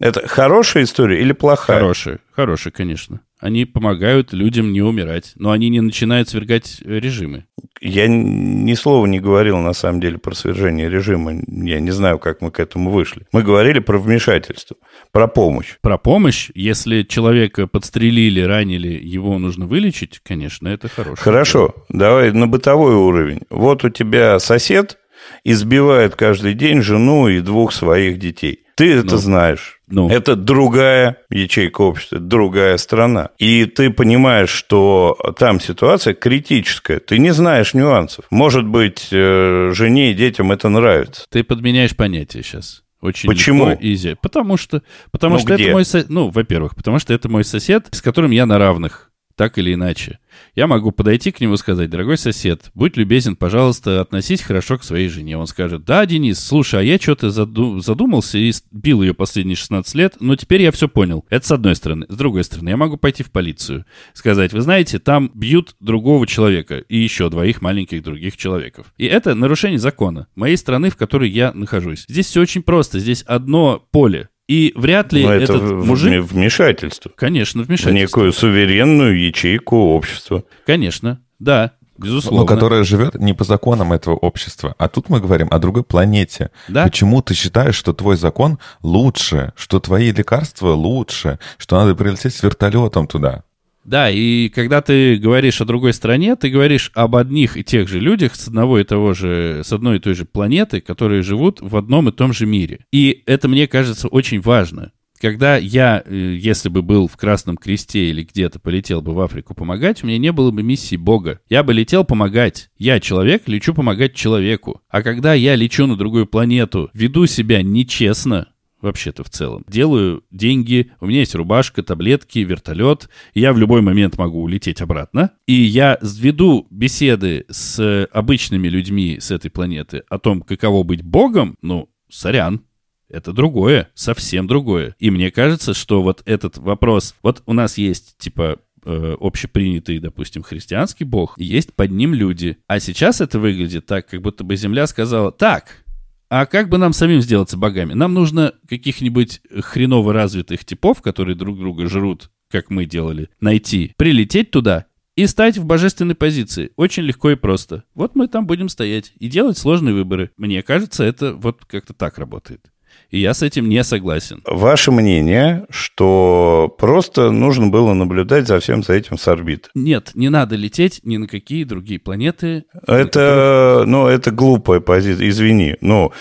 Это хорошая история или плохая? Хорошая, хорошая, конечно. Они помогают людям не умирать, но они не начинают свергать режимы. Я ни слова не говорил, на самом деле, про свержение режима. Я не знаю, как мы к этому вышли. Мы говорили про вмешательство, про помощь. Про помощь, если человека подстрелили, ранили, его нужно вылечить, конечно, это хорошо. Хорошо, давай на бытовой уровень. Вот у тебя сосед избивает каждый день жену и двух своих детей. Ты это ну. знаешь. Ну. Это другая ячейка общества, другая страна. И ты понимаешь, что там ситуация критическая. Ты не знаешь нюансов. Может быть, э, жене и детям это нравится. Ты подменяешь понятие сейчас. Очень Почему? легко, изи. Потому что, потому ну, что где? это мой сосед. Ну, во-первых, потому что это мой сосед, с которым я на равных, так или иначе я могу подойти к нему и сказать, дорогой сосед, будь любезен, пожалуйста, относись хорошо к своей жене. Он скажет, да, Денис, слушай, а я что-то задумался и бил ее последние 16 лет, но теперь я все понял. Это с одной стороны. С другой стороны, я могу пойти в полицию, сказать, вы знаете, там бьют другого человека и еще двоих маленьких других человеков. И это нарушение закона моей страны, в которой я нахожусь. Здесь все очень просто. Здесь одно поле. И вряд ли Но этот это мужик... вмешательство. Конечно, вмешательство. В некую суверенную ячейку общества. Конечно, да. Безусловно. Но которая живет не по законам этого общества. А тут мы говорим о другой планете. Да? Почему ты считаешь, что твой закон лучше, что твои лекарства лучше, что надо прилететь с вертолетом туда? Да, и когда ты говоришь о другой стране, ты говоришь об одних и тех же людях с одного и того же, с одной и той же планеты, которые живут в одном и том же мире. И это, мне кажется, очень важно. Когда я, э, если бы был в Красном Кресте или где-то полетел бы в Африку помогать, у меня не было бы миссии Бога. Я бы летел помогать. Я человек, лечу помогать человеку. А когда я лечу на другую планету, веду себя нечестно, вообще-то в целом. Делаю деньги, у меня есть рубашка, таблетки, вертолет, я в любой момент могу улететь обратно, и я веду беседы с обычными людьми с этой планеты о том, каково быть богом, ну, сорян, это другое, совсем другое. И мне кажется, что вот этот вопрос, вот у нас есть, типа, э, общепринятый, допустим, христианский бог, есть под ним люди. А сейчас это выглядит так, как будто бы Земля сказала, так, а как бы нам самим сделаться богами? Нам нужно каких-нибудь хреново развитых типов, которые друг друга жрут, как мы делали, найти, прилететь туда и стать в божественной позиции. Очень легко и просто. Вот мы там будем стоять и делать сложные выборы. Мне кажется, это вот как-то так работает. И я с этим не согласен. Ваше мнение, что просто нужно было наблюдать за всем за этим с орбит? Нет, не надо лететь ни на какие другие планеты. Это, ну, это глупая позиция, извини. Но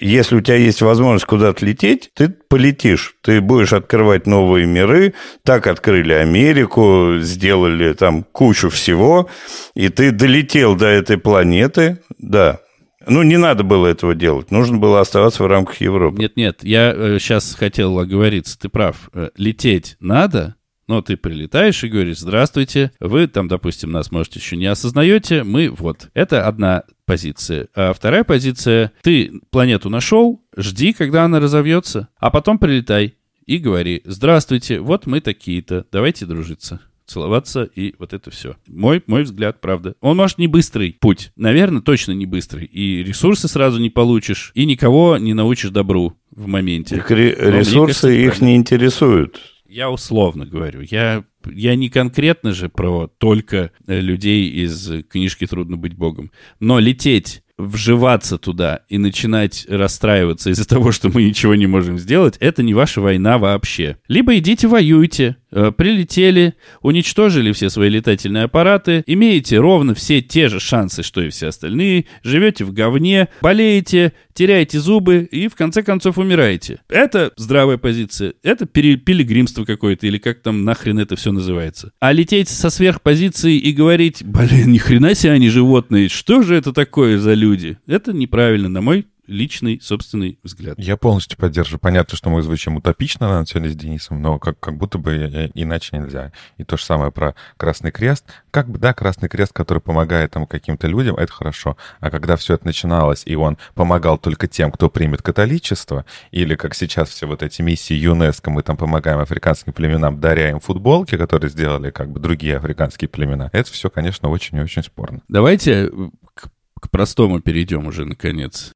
если у тебя есть возможность куда-то лететь, ты полетишь. Ты будешь открывать новые миры. Так открыли Америку, сделали там кучу всего. И ты долетел до этой планеты. Да, ну, не надо было этого делать. Нужно было оставаться в рамках Европы. Нет-нет, я э, сейчас хотел оговориться. Ты прав. Э, лететь надо, но ты прилетаешь и говоришь, здравствуйте, вы там, допустим, нас, может, еще не осознаете, мы вот. Это одна позиция. А вторая позиция, ты планету нашел, жди, когда она разовьется, а потом прилетай и говори, здравствуйте, вот мы такие-то, давайте дружиться. Целоваться и вот это все. Мой, мой взгляд, правда. Он, может, не быстрый путь. Наверное, точно не быстрый. И ресурсы сразу не получишь, и никого не научишь добру в моменте. Их ре- ресурсы кажется, их правильно. не интересуют. Я условно говорю. Я, я не конкретно же про только э, людей из книжки «Трудно быть богом». Но лететь вживаться туда и начинать расстраиваться из-за того, что мы ничего не можем сделать, это не ваша война вообще. Либо идите воюйте, прилетели, уничтожили все свои летательные аппараты, имеете ровно все те же шансы, что и все остальные, живете в говне, болеете, теряете зубы и в конце концов умираете. Это здравая позиция, это пилигримство какое-то или как там нахрен это все называется. А лететь со сверхпозиции и говорить, блин, ни хрена себе они животные, что же это такое за люди? Это неправильно, на мой личный, собственный взгляд. Я полностью поддерживаю. Понятно, что мы звучим утопично на сегодня с Денисом, но как, как будто бы иначе нельзя. И то же самое про Красный Крест. Как бы, да, Красный Крест, который помогает там каким-то людям, это хорошо. А когда все это начиналось, и он помогал только тем, кто примет католичество, или как сейчас все вот эти миссии ЮНЕСКО, мы там помогаем африканским племенам, даря им футболки, которые сделали как бы другие африканские племена, это все, конечно, очень и очень спорно. Давайте к, к простому перейдем уже, наконец.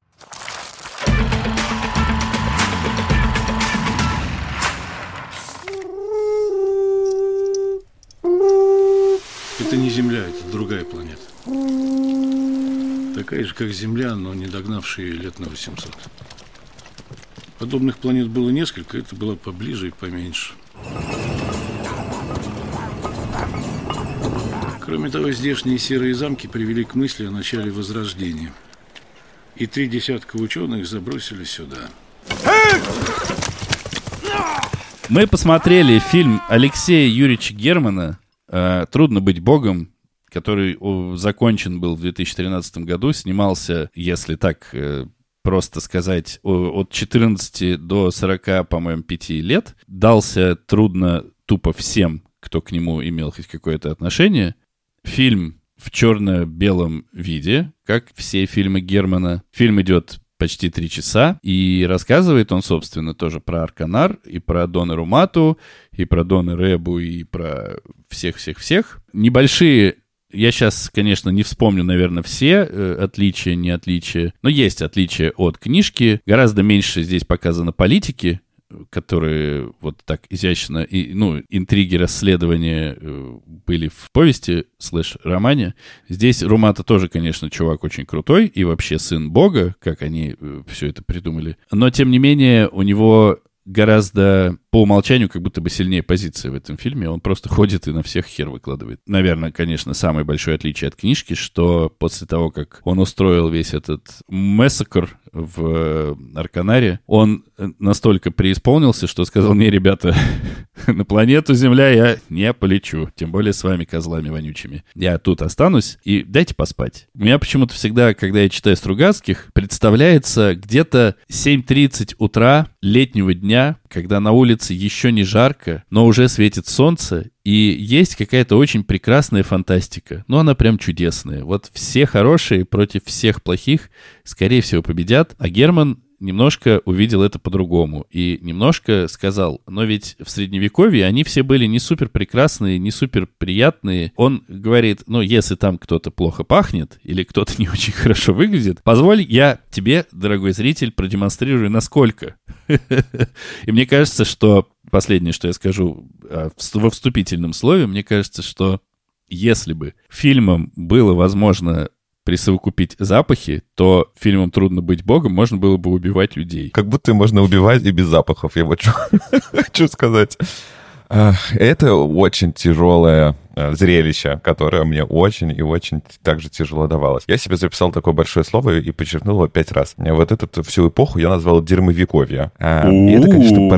Это не Земля, это другая планета. Такая же, как Земля, но не догнавшая лет на 800. Подобных планет было несколько, это было поближе и поменьше. Кроме того, здешние серые замки привели к мысли о начале Возрождения – и три десятка ученых забросили сюда. Мы посмотрели фильм Алексея Юрьевича Германа «Трудно быть богом», который закончен был в 2013 году, снимался, если так э, просто сказать, от 14 до 40, по-моему, 5 лет. Дался трудно тупо всем, кто к нему имел хоть какое-то отношение. Фильм в черно-белом виде, как все фильмы Германа. Фильм идет почти три часа, и рассказывает он, собственно, тоже про Арканар, и про Дона Румату, и про Дона Ребу, и про всех-всех-всех. Небольшие я сейчас, конечно, не вспомню, наверное, все э, отличия, не отличия, но есть отличия от книжки. Гораздо меньше здесь показано политики, которые вот так изящно, и, ну, интриги расследования э, были в повести слэш-романе. Здесь Румата тоже, конечно, чувак очень крутой, и вообще сын бога, как они э, все это придумали. Но, тем не менее, у него гораздо по умолчанию как будто бы сильнее позиция в этом фильме. Он просто ходит и на всех хер выкладывает. Наверное, конечно, самое большое отличие от книжки, что после того, как он устроил весь этот мессакр в э, Арканаре, он настолько преисполнился, что сказал, мне, ребята, на планету Земля я не полечу, тем более с вами, козлами вонючими. Я тут останусь и дайте поспать. У меня почему-то всегда, когда я читаю Стругацких, представляется где-то 7.30 утра летнего дня, когда на улице еще не жарко, но уже светит солнце, и есть какая-то очень прекрасная фантастика. Ну, она прям чудесная. Вот все хорошие против всех плохих, скорее всего, победят. А Герман немножко увидел это по-другому и немножко сказал, но ведь в средневековье они все были не супер прекрасные, не супер приятные. Он говорит, ну, если там кто-то плохо пахнет или кто-то не очень хорошо выглядит, позволь я тебе, дорогой зритель, продемонстрирую, насколько. И мне кажется, что последнее, что я скажу а, во вступительном слове, мне кажется, что если бы фильмом было возможно присовокупить запахи, то фильмом «Трудно быть богом» можно было бы убивать людей. Как будто можно убивать и без запахов, я вот хочу сказать. Это очень тяжелая Э, зрелище, которое мне очень и очень также тяжело давалось. Я себе записал такое большое слово и подчеркнул его пять раз. Вот эту всю эпоху я назвал дерьмовековье. А, и это, конечно,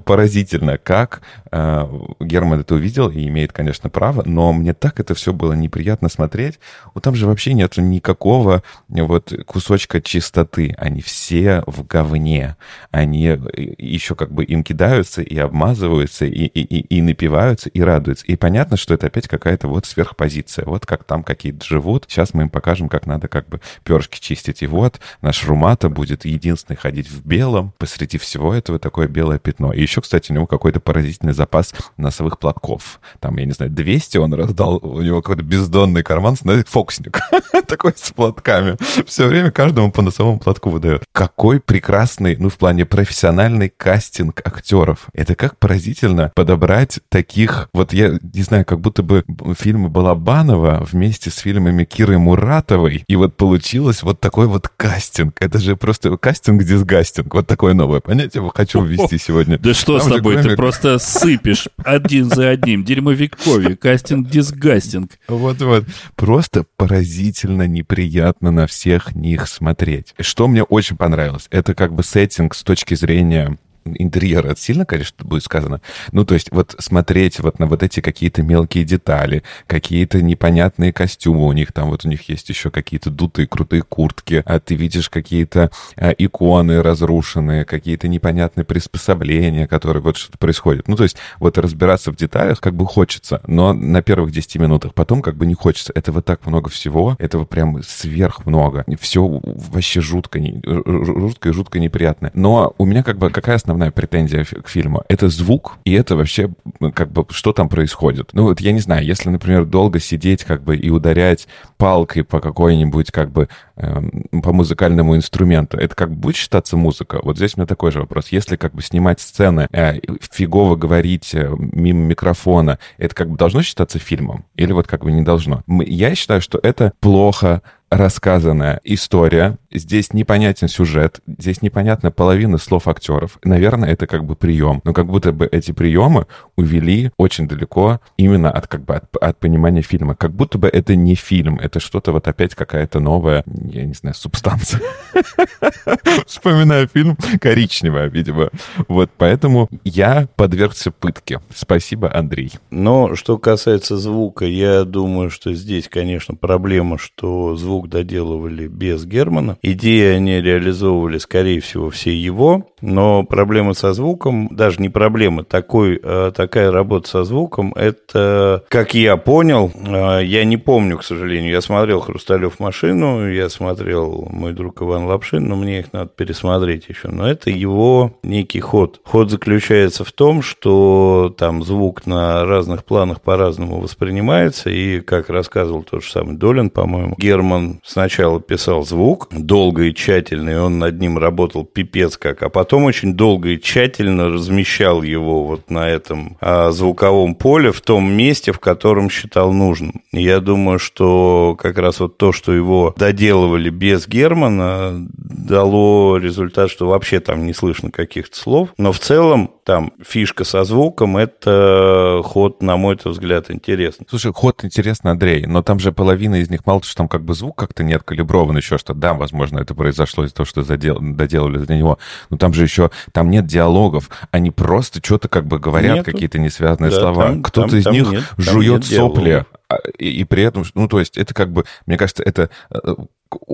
поразительно, как э, Герман это увидел и имеет, конечно, право, но мне так это все было неприятно смотреть. Вот там же вообще нет никакого вот кусочка чистоты. Они все в говне. Они еще как бы им кидаются и обмазываются, и, и, и, и напиваются, и радуются. И понятно, что это опять какая-то вот сверхпозиция. Вот как там какие-то живут. Сейчас мы им покажем, как надо как бы перышки чистить. И вот наш Румата будет единственный ходить в белом. Посреди всего этого такое белое пятно. И еще, кстати, у него какой-то поразительный запас носовых платков. Там, я не знаю, 200 он раздал. У него какой-то бездонный карман, знаете, фокусник. Такой с платками. Все время каждому по носовому платку выдает. Какой прекрасный, ну, в плане профессиональный кастинг актеров. Это как поразительно подобрать таких... Вот я не знаю, как будто бы фильмы Балабанова вместе с фильмами Киры Муратовой. И вот получилось вот такой вот кастинг. Это же просто кастинг-дисгастинг. Вот такое новое понятие хочу ввести сегодня. Да что с тобой? Ты просто сыпешь один за одним. Дерьмовиковье, кастинг-дисгастинг. Вот-вот. Просто поразительно неприятно на всех них смотреть. Что мне очень понравилось, это как бы сеттинг с точки зрения интерьера, это сильно, конечно, будет сказано. Ну, то есть вот смотреть вот на вот эти какие-то мелкие детали, какие-то непонятные костюмы у них, там вот у них есть еще какие-то дутые крутые куртки, а ты видишь какие-то а, иконы разрушенные, какие-то непонятные приспособления, которые вот что-то происходит. Ну, то есть вот разбираться в деталях как бы хочется, но на первых 10 минутах потом как бы не хочется. Этого так много всего, этого прям сверх много. Все вообще жутко, жутко и жутко неприятно. Но у меня как бы какая основная основная претензия к фильму. Это звук, и это вообще как бы что там происходит. Ну вот я не знаю, если, например, долго сидеть как бы и ударять палкой по какой-нибудь как бы э, по музыкальному инструменту, это как бы будет считаться музыка? Вот здесь у меня такой же вопрос. Если как бы снимать сцены, э, фигово говорить э, мимо микрофона, это как бы должно считаться фильмом? Или вот как бы не должно? Я считаю, что это плохо рассказанная история, здесь непонятен сюжет, здесь непонятна половина слов актеров. Наверное, это как бы прием. Но как будто бы эти приемы увели очень далеко именно от как бы от, от понимания фильма. Как будто бы это не фильм, это что-то вот опять какая-то новая, я не знаю, субстанция. Вспоминаю фильм коричневая, видимо. Вот поэтому я подвергся пытке. Спасибо, Андрей. Но что касается звука, я думаю, что здесь, конечно, проблема, что звук звук доделывали без Германа. Идеи они реализовывали, скорее всего, все его, но проблема со звуком, даже не проблема, такой, э, такая работа со звуком, это, как я понял, э, я не помню, к сожалению, я смотрел «Хрусталев машину», я смотрел «Мой друг Иван Лапшин», но мне их надо пересмотреть еще, но это его некий ход. Ход заключается в том, что там звук на разных планах по-разному воспринимается, и, как рассказывал тот же самый Долин, по-моему, Герман сначала писал звук, долго и тщательно, и он над ним работал пипец как, а потом очень долго и тщательно размещал его вот на этом а, звуковом поле в том месте, в котором считал нужным. Я думаю, что как раз вот то, что его доделывали без Германа, дало результат, что вообще там не слышно каких-то слов. Но в целом там фишка со звуком – это ход, на мой взгляд, интересный. Слушай, ход интересный, Андрей, но там же половина из них, мало что там как бы звук как-то не откалиброван, еще что да, возможно, это произошло из-за того, что задел, доделали для него, но там же еще, там нет диалогов, они просто что-то как бы говорят, какие-то несвязанные да, слова. Кто-то из там них нет, жует сопли, а, и, и при этом, ну, то есть это как бы, мне кажется, это э,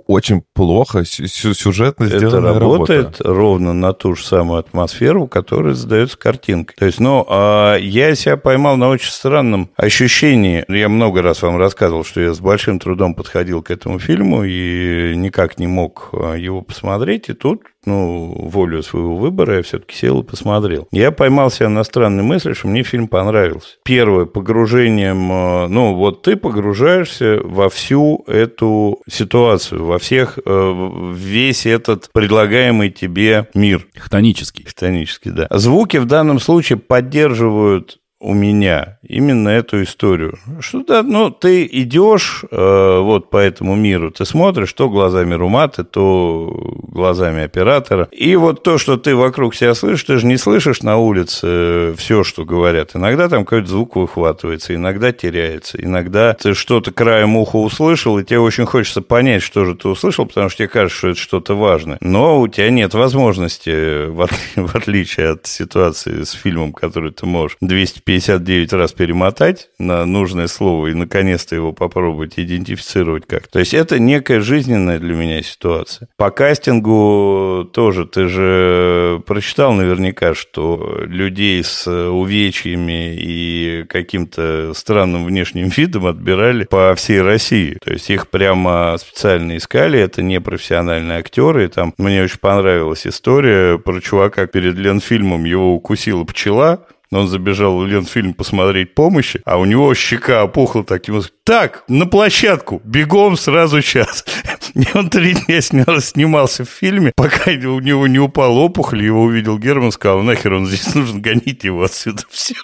очень плохо сюжетно сделанная Это работает работа. ровно на ту же самую атмосферу, которая задается картинкой. То есть, ну, а я себя поймал на очень странном ощущении. Я много раз вам рассказывал, что я с большим трудом подходил к этому фильму и никак не мог а, его посмотреть. И тут ну, волю своего выбора я все-таки сел и посмотрел. Я поймал себя на странной мысли, что мне фильм понравился. Первое, погружением, э, ну, вот ты погружаешься во всю эту ситуацию, во всех, э, весь этот предлагаемый тебе мир. Хтонический. Хтонический, да. Звуки в данном случае поддерживают у меня именно эту историю. Что да, ну, ты идешь э, вот по этому миру, ты смотришь то глазами Руматы, то глазами оператора. И вот то, что ты вокруг себя слышишь, ты же не слышишь на улице все, что говорят. Иногда там какой-то звук выхватывается, иногда теряется, иногда ты что-то краем уха услышал, и тебе очень хочется понять, что же ты услышал, потому что тебе кажется, что это что-то важное. Но у тебя нет возможности, в, отличие от ситуации с фильмом, который ты можешь 250 59 раз перемотать на нужное слово и наконец-то его попробовать идентифицировать как. То есть это некая жизненная для меня ситуация. По кастингу тоже ты же прочитал наверняка, что людей с увечьями и каким-то странным внешним видом отбирали по всей России. То есть их прямо специально искали, это не профессиональные актеры. Там мне очень понравилась история про чувака перед Ленфильмом, его укусила пчела, он забежал в Ленфильм посмотреть помощи, а у него щека опухла таким так, на площадку, бегом сразу час. И он три дня снял, снимался в фильме, пока у него не упал опухоль, его увидел Герман, сказал, нахер он здесь нужен, гоните его отсюда, все.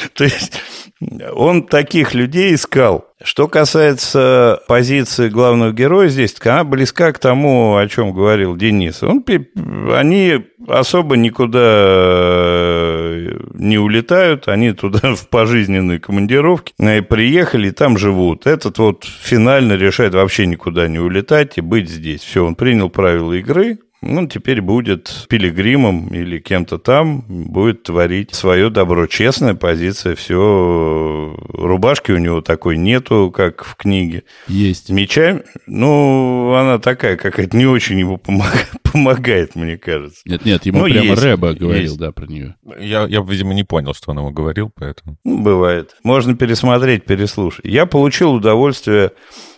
То есть он таких людей искал. Что касается позиции главного героя здесь, она близка к тому, о чем говорил Денис. Он, они особо никуда э, не улетают, они туда в пожизненные командировки и приехали, и там живут. Этот вот финально решает вообще никуда не улетать и быть здесь. Все, он принял правила игры, ну, теперь будет пилигримом или кем-то там, будет творить свое добро. Честная позиция, все. Рубашки у него такой нету, как в книге. Есть. Меча, ну, она такая какая-то не очень ему помогает, помогает мне кажется. Нет-нет, ему ну, прямо есть, Рэба говорил, есть. да, про нее. Я, я, видимо, не понял, что он ему говорил, поэтому... Ну, бывает. Можно пересмотреть, переслушать. Я получил удовольствие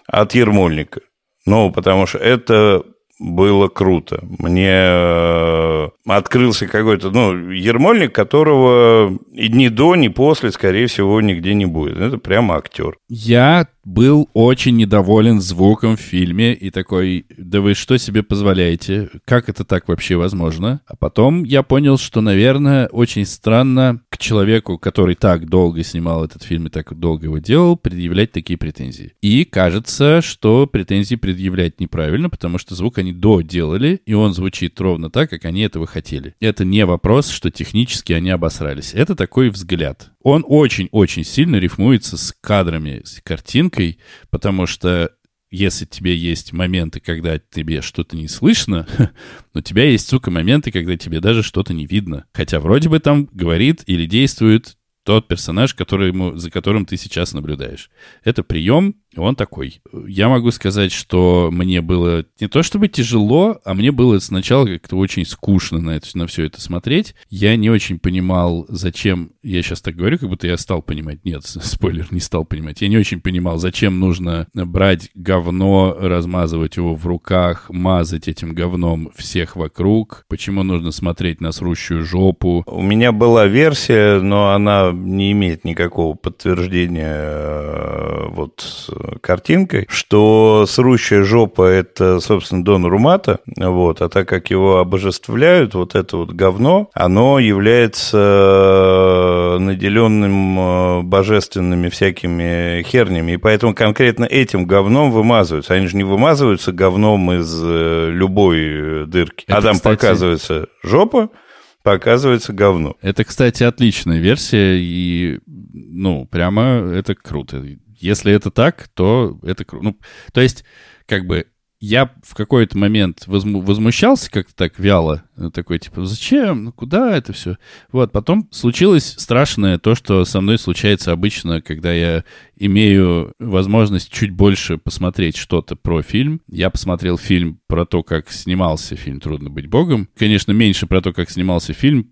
от Ермольника. Ну, потому что это было круто. Мне э, открылся какой-то, ну, Ермольник, которого и ни до, ни после, скорее всего, нигде не будет. Это прямо актер. Я был очень недоволен звуком в фильме и такой, да вы что себе позволяете? Как это так вообще возможно? А потом я понял, что, наверное, очень странно к человеку, который так долго снимал этот фильм и так долго его делал, предъявлять такие претензии. И кажется, что претензии предъявлять неправильно, потому что звук они доделали, и он звучит ровно так, как они этого хотели. Это не вопрос, что технически они обосрались. Это такой взгляд. Он очень-очень сильно рифмуется с кадрами, с картинкой, потому что если тебе есть моменты, когда тебе что-то не слышно, но у тебя есть, сука, моменты, когда тебе даже что-то не видно. Хотя вроде бы там говорит или действует тот персонаж, который ему, за которым ты сейчас наблюдаешь. Это прием, он такой. Я могу сказать, что мне было не то чтобы тяжело, а мне было сначала как-то очень скучно на, это, на все это смотреть. Я не очень понимал, зачем... Я сейчас так говорю, как будто я стал понимать. Нет, спойлер, не стал понимать. Я не очень понимал, зачем нужно брать говно, размазывать его в руках, мазать этим говном всех вокруг. Почему нужно смотреть на срущую жопу. У меня была версия, но она не имеет никакого подтверждения э, вот картинкой, что срущая жопа – это, собственно, Дон Румата, вот, а так как его обожествляют, вот это вот говно, оно является э, наделенным э, божественными всякими хернями, и поэтому конкретно этим говном вымазываются. Они же не вымазываются говном из э, любой дырки. Это, а там кстати... показывается жопа, показывается говно. Это, кстати, отличная версия, и, ну, прямо это круто. Если это так, то это круто. Ну, то есть, как бы, я в какой-то момент возму- возмущался как-то так вяло, такой, типа, зачем, ну куда это все? Вот, потом случилось страшное то, что со мной случается обычно, когда я имею возможность чуть больше посмотреть что-то про фильм. Я посмотрел фильм про то, как снимался фильм «Трудно быть богом». Конечно, меньше про то, как снимался фильм,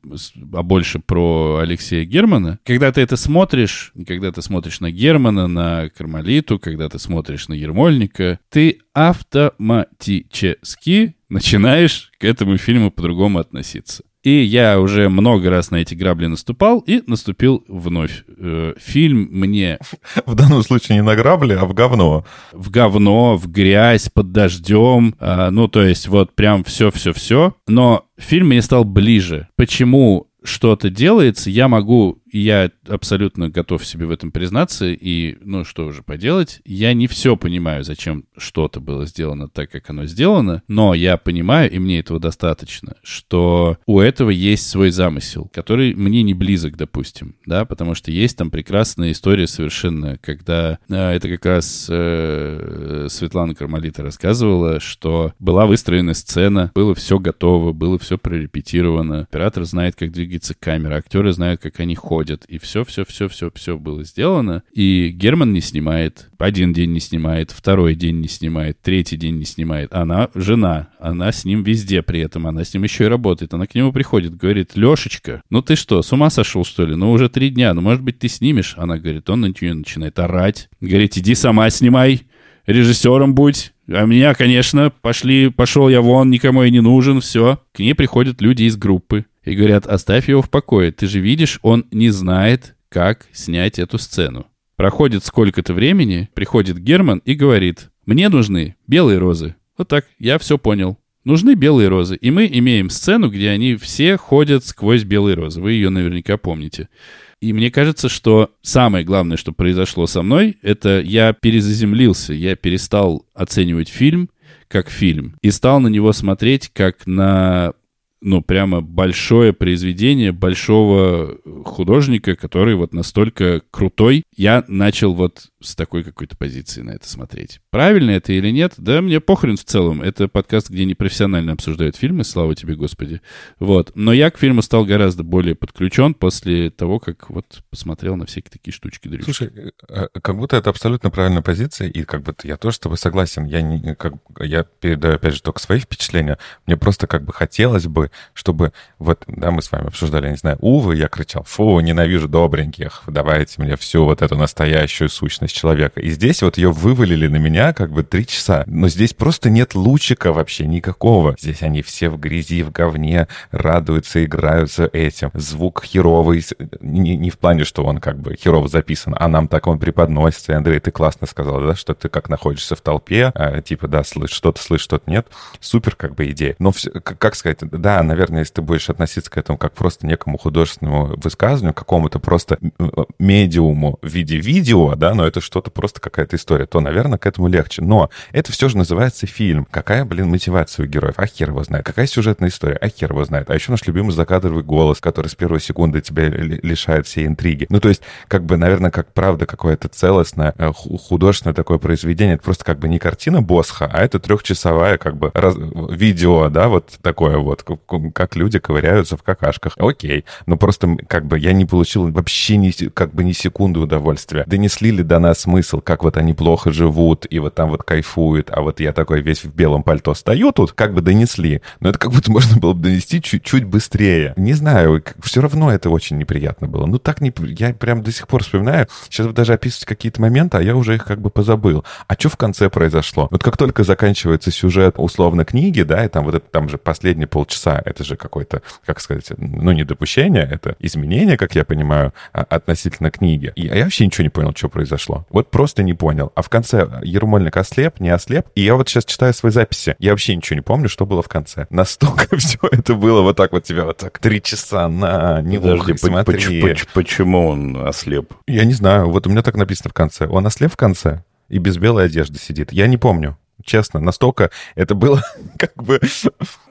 а больше про Алексея Германа. Когда ты это смотришь, когда ты смотришь на Германа, на Кармалиту, когда ты смотришь на Ермольника, ты автоматически начинаешь к этому фильму по-другому относиться. И я уже много раз на эти грабли наступал и наступил вновь. Э, фильм мне... В данном случае не на грабли, а в говно. В говно, в грязь, под дождем. Э, ну, то есть вот прям все-все-все. Но фильм мне стал ближе. Почему что-то делается, я могу я абсолютно готов себе в этом признаться, и, ну, что уже поделать, я не все понимаю, зачем что-то было сделано так, как оно сделано, но я понимаю, и мне этого достаточно, что у этого есть свой замысел, который мне не близок, допустим, да, потому что есть там прекрасная история совершенно, когда э, это как раз э, Светлана Кармалита рассказывала, что была выстроена сцена, было все готово, было все прорепетировано, оператор знает, как двигается камера, актеры знают, как они ходят, и все-все-все-все-все было сделано, и Герман не снимает, один день не снимает, второй день не снимает, третий день не снимает. Она жена, она с ним везде при этом, она с ним еще и работает. Она к нему приходит, говорит, Лешечка, ну ты что, с ума сошел, что ли? Ну уже три дня, ну может быть ты снимешь? Она говорит, он на нее начинает орать. Говорит, иди сама снимай, режиссером будь. А меня, конечно, пошли, пошел я вон, никому я не нужен, все. К ней приходят люди из группы и говорят, оставь его в покое. Ты же видишь, он не знает, как снять эту сцену. Проходит сколько-то времени, приходит Герман и говорит, мне нужны белые розы. Вот так, я все понял. Нужны белые розы. И мы имеем сцену, где они все ходят сквозь белые розы. Вы ее наверняка помните. И мне кажется, что самое главное, что произошло со мной, это я перезаземлился, я перестал оценивать фильм как фильм и стал на него смотреть как на ну, прямо большое произведение большого художника, который вот настолько крутой. Я начал вот с такой какой-то позиции на это смотреть. Правильно это или нет? Да мне похрен в целом. Это подкаст, где непрофессионально обсуждают фильмы, слава тебе, Господи. Вот. Но я к фильму стал гораздо более подключен после того, как вот посмотрел на всякие такие штучки. Дрючки. Слушай, э, э, как будто это абсолютно правильная позиция, и как бы я тоже с тобой согласен. Я, не, как, я передаю, опять же, только свои впечатления. Мне просто как бы хотелось бы, чтобы вот, да, мы с вами обсуждали, я не знаю, Увы, я кричал, фу, ненавижу добреньких, давайте мне всю вот эту настоящую сущность человека. И здесь вот ее вывалили на меня как бы три часа. Но здесь просто нет лучика вообще никакого. Здесь они все в грязи, в говне, радуются, играются этим. Звук херовый, не, не в плане, что он как бы херово записан, а нам так он преподносится. И, Андрей, ты классно сказал, да, что ты как находишься в толпе, а, типа, да, слышь, что-то слышишь, что-то нет. Супер как бы идея. Но, все, как сказать, да, наверное, если ты будешь относиться к этому как просто некому художественному высказыванию, какому-то просто медиуму в виде видео, да, но это что-то просто какая-то история, то, наверное, к этому легче. Но это все же называется фильм. Какая, блин, мотивация у героев? А хер его знает. Какая сюжетная история? А хер его знает. А еще наш любимый закадровый голос, который с первой секунды тебя лишает всей интриги. Ну, то есть, как бы, наверное, как правда какое-то целостное э, художественное такое произведение. Это просто как бы не картина Босха, а это трехчасовая как бы раз... видео, да, вот такое вот, как люди ковыряются в какашках. Окей. Но просто как бы я не получил вообще ни, как бы ни секунды удовольствия. Донесли ли до нас смысл, как вот они плохо живут, и вот там вот кайфуют, а вот я такой весь в белом пальто стою тут, как бы донесли. Но это как будто можно было бы донести чуть-чуть быстрее. Не знаю, все равно это очень неприятно было. Ну так не... Я прям до сих пор вспоминаю. Сейчас вот даже описывать какие-то моменты, а я уже их как бы позабыл. А что в конце произошло? Вот как только заканчивается сюжет условно книги, да, и там вот это там же последние полчаса, это же какое-то, как сказать, ну не допущение, это изменение, как я понимаю, а, относительно книги. И я вообще ничего не понял, что произошло. Вот просто не понял. А в конце Ермольник ослеп, не ослеп. И я вот сейчас читаю свои записи. Я вообще ничего не помню, что было в конце. Настолько все это было вот так вот тебя вот так три часа на не Подожди, смотри. Почему, почему он ослеп? Я не знаю. Вот у меня так написано в конце. Он ослеп в конце и без белой одежды сидит. Я не помню честно, настолько это было как бы...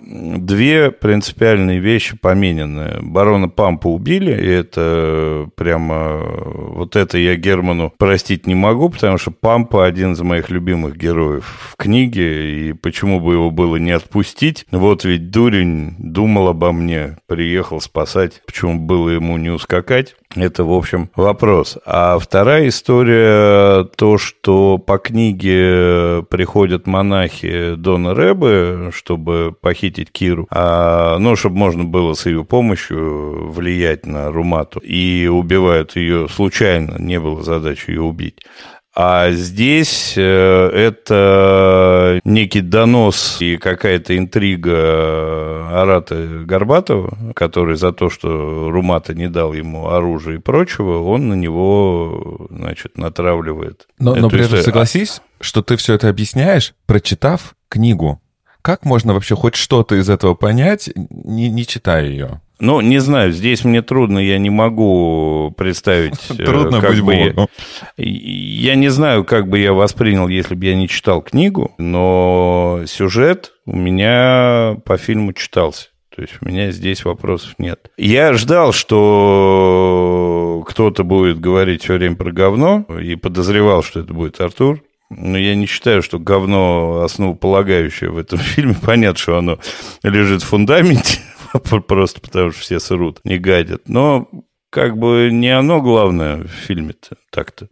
Две принципиальные вещи поменены. Барона Пампа убили, и это прямо... Вот это я Герману простить не могу, потому что Пампа один из моих любимых героев в книге, и почему бы его было не отпустить? Вот ведь дурень думал обо мне, приехал спасать, почему было ему не ускакать? Это, в общем, вопрос. А вторая история, то, что по книге приходят монахи Дона Рэбы, чтобы похитить Киру, а, ну, чтобы можно было с ее помощью влиять на Румату, и убивают ее случайно, не было задачи ее убить. А здесь э, это некий донос и какая-то интрига Арата Горбатова, который за то, что Румата не дал ему оружия и прочего, он на него, значит, натравливает. Но, но при этом согласись, что ты все это объясняешь, прочитав книгу. Как можно вообще хоть что-то из этого понять, не, не читая ее? Ну, не знаю, здесь мне трудно, я не могу представить... э, Трудно как быть бы я-. Я не знаю, как бы я воспринял, если бы я не читал книгу, но сюжет у меня по фильму читался. То есть у меня здесь вопросов нет. Я ждал, что кто-то будет говорить все время про говно, и подозревал, что это будет Артур. Но я не считаю, что говно основополагающее в этом фильме. Понятно, что оно лежит в фундаменте, просто потому что все срут, не гадят. Но как бы не оно главное в фильме-то так-то.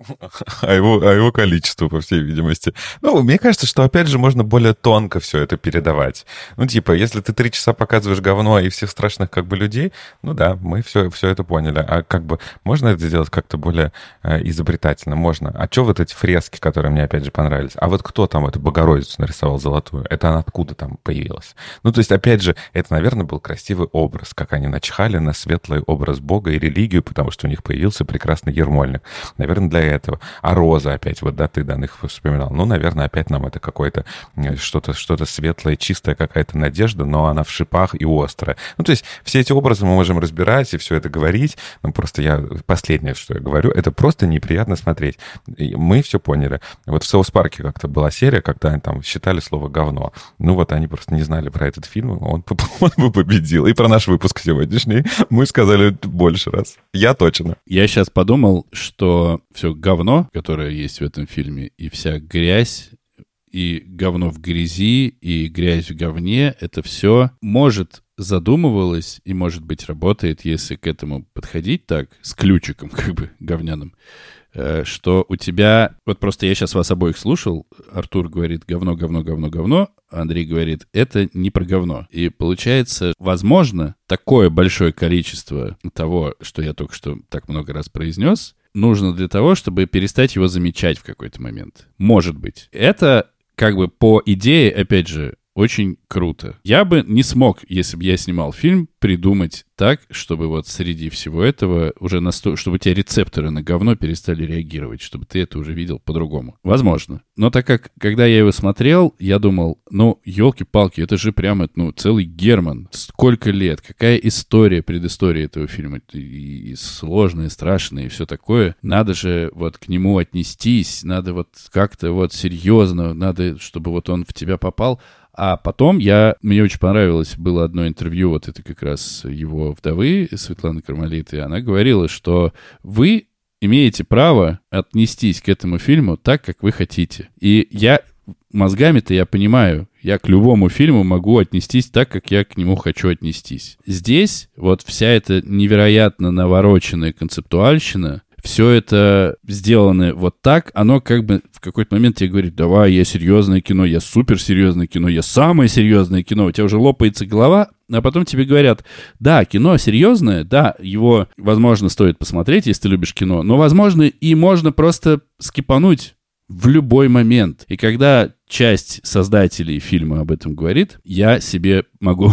А его, а его количество, по всей видимости. Ну, мне кажется, что, опять же, можно более тонко все это передавать. Ну, типа, если ты три часа показываешь говно и всех страшных как бы людей, ну да, мы все, все это поняли. А как бы можно это сделать как-то более э, изобретательно? Можно. А что вот эти фрески, которые мне, опять же, понравились? А вот кто там эту Богородицу нарисовал золотую? Это она откуда там появилась? Ну, то есть, опять же, это, наверное, был красивый образ, как они начхали на светлый образ Бога и религию, потому что у них появился прекрасный ермольник. Наверное, для этого. А роза опять, вот да, ты данных вспоминал. Ну, наверное, опять нам это какое-то э, что-то что светлое, чистая какая-то надежда, но она в шипах и острая. Ну, то есть все эти образы мы можем разбирать и все это говорить. Ну, просто я... Последнее, что я говорю, это просто неприятно смотреть. И мы все поняли. Вот в Соус Парке как-то была серия, когда они там считали слово говно. Ну, вот они просто не знали про этот фильм, он, он бы победил. И про наш выпуск сегодняшний мы сказали больше раз. Я точно. Я сейчас подумал, что все говно, которое есть в этом фильме, и вся грязь, и говно в грязи, и грязь в говне, это все может задумывалось и, может быть, работает, если к этому подходить так, с ключиком, как бы, говняным, э, что у тебя... Вот просто я сейчас вас обоих слушал, Артур говорит говно, говно, говно, говно, Андрей говорит, это не про говно. И получается, возможно, такое большое количество того, что я только что так много раз произнес, нужно для того, чтобы перестать его замечать в какой-то момент. Может быть. Это как бы по идее, опять же, очень круто. Я бы не смог, если бы я снимал фильм, придумать так, чтобы вот среди всего этого уже насто... чтобы у тебя рецепторы на говно перестали реагировать, чтобы ты это уже видел по-другому. Возможно. Но так как, когда я его смотрел, я думал, ну, елки-палки, это же прямо, ну, целый Герман. Сколько лет, какая история, предыстория этого фильма. И, и сложная, страшная, и все такое. Надо же вот к нему отнестись, надо вот как-то вот серьезно, надо, чтобы вот он в тебя попал. А потом я, мне очень понравилось, было одно интервью, вот это как раз его вдовы, Светланы Кармалиты, она говорила, что вы имеете право отнестись к этому фильму так, как вы хотите. И я мозгами-то я понимаю, я к любому фильму могу отнестись так, как я к нему хочу отнестись. Здесь вот вся эта невероятно навороченная концептуальщина, все это сделано вот так, оно как бы в какой-то момент тебе говорит, давай, я серьезное кино, я суперсерьезное кино, я самое серьезное кино, у тебя уже лопается голова, а потом тебе говорят, да, кино серьезное, да, его, возможно, стоит посмотреть, если ты любишь кино, но, возможно, и можно просто скипануть в любой момент. И когда часть создателей фильма об этом говорит, я себе могу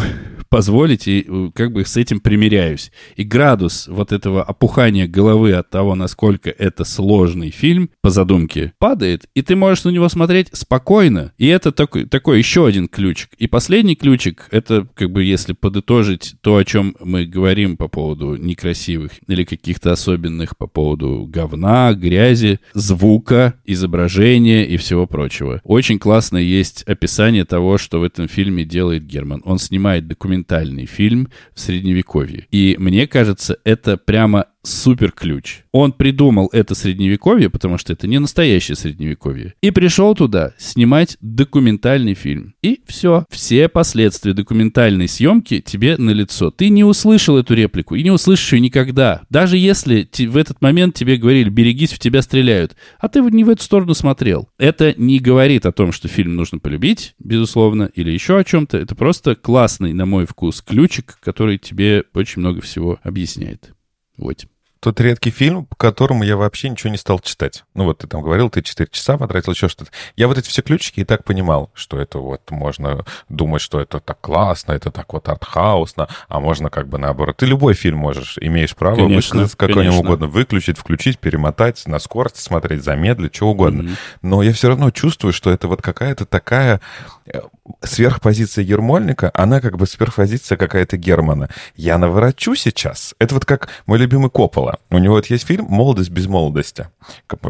позволить и э, как бы с этим примиряюсь. И градус вот этого опухания головы от того, насколько это сложный фильм по задумке, падает, и ты можешь на него смотреть спокойно. И это такой, такой еще один ключик. И последний ключик, это как бы если подытожить то, о чем мы говорим по поводу некрасивых или каких-то особенных по поводу говна, грязи, звука, изображения и всего прочего. Очень классно есть описание того, что в этом фильме делает Герман. Он снимает документальный фильм в Средневековье. И мне кажется, это прямо супер ключ. Он придумал это средневековье, потому что это не настоящее средневековье. И пришел туда снимать документальный фильм. И все. Все последствия документальной съемки тебе на лицо. Ты не услышал эту реплику и не услышишь ее никогда. Даже если в этот момент тебе говорили, берегись, в тебя стреляют. А ты не в эту сторону смотрел. Это не говорит о том, что фильм нужно полюбить, безусловно, или еще о чем-то. Это просто классный, на мой вкус, ключик, который тебе очень много всего объясняет. Вот. Тот редкий фильм, по которому я вообще ничего не стал читать. Ну вот ты там говорил, ты 4 часа потратил, еще что-то. Я вот эти все ключики и так понимал, что это вот можно думать, что это так классно, это так вот артхаусно, а можно как бы наоборот. Ты любой фильм можешь, имеешь право Конечно, высказаться как конечно. угодно, выключить, включить, перемотать, на скорость смотреть, замедлить, что угодно. Мгм. Но я все равно чувствую, что это вот какая-то такая э, сверхпозиция Ермольника, она как бы сверхпозиция какая-то Германа. Я наворочу сейчас. Это вот как мой любимый Коппола. У него вот есть фильм «Молодость без молодости»,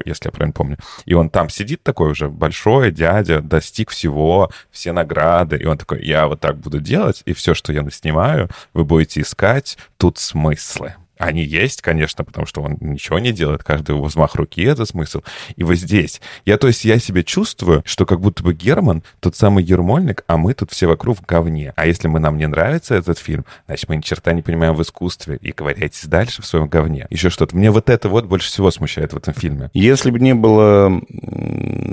если я правильно помню. И он там сидит такой уже большой дядя, достиг всего, все награды. И он такой, я вот так буду делать, и все, что я наснимаю, вы будете искать тут смыслы. Они есть, конечно, потому что он ничего не делает, каждый его взмах руки — это смысл. И вот здесь. Я, то есть, я себя чувствую, что как будто бы Герман тот самый Ермольник, а мы тут все вокруг в говне. А если мы, нам не нравится этот фильм, значит, мы ни черта не понимаем в искусстве. И ковыряйтесь дальше в своем говне. Еще что-то. Мне вот это вот больше всего смущает в этом фильме. Если бы не было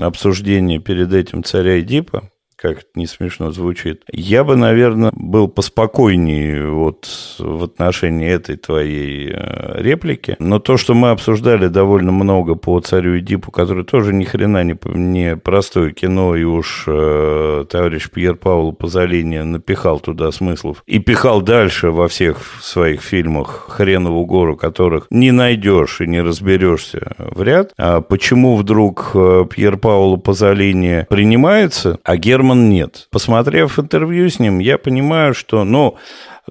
обсуждения перед этим царя Эдипа, как это не смешно звучит, я бы, наверное, был поспокойнее вот в отношении этой твоей э, реплики. Но то, что мы обсуждали довольно много по царю Эдипу, который тоже ни хрена не, не простое кино, и уж э, товарищ Пьер Пауло Пазолини напихал туда смыслов и пихал дальше во всех своих фильмах хренову гору, которых не найдешь и не разберешься в ряд. А почему вдруг э, Пьер Пауло Пазолини принимается, а Герман нет? Посмотрев интервью с ним, я понимаю, что, ну,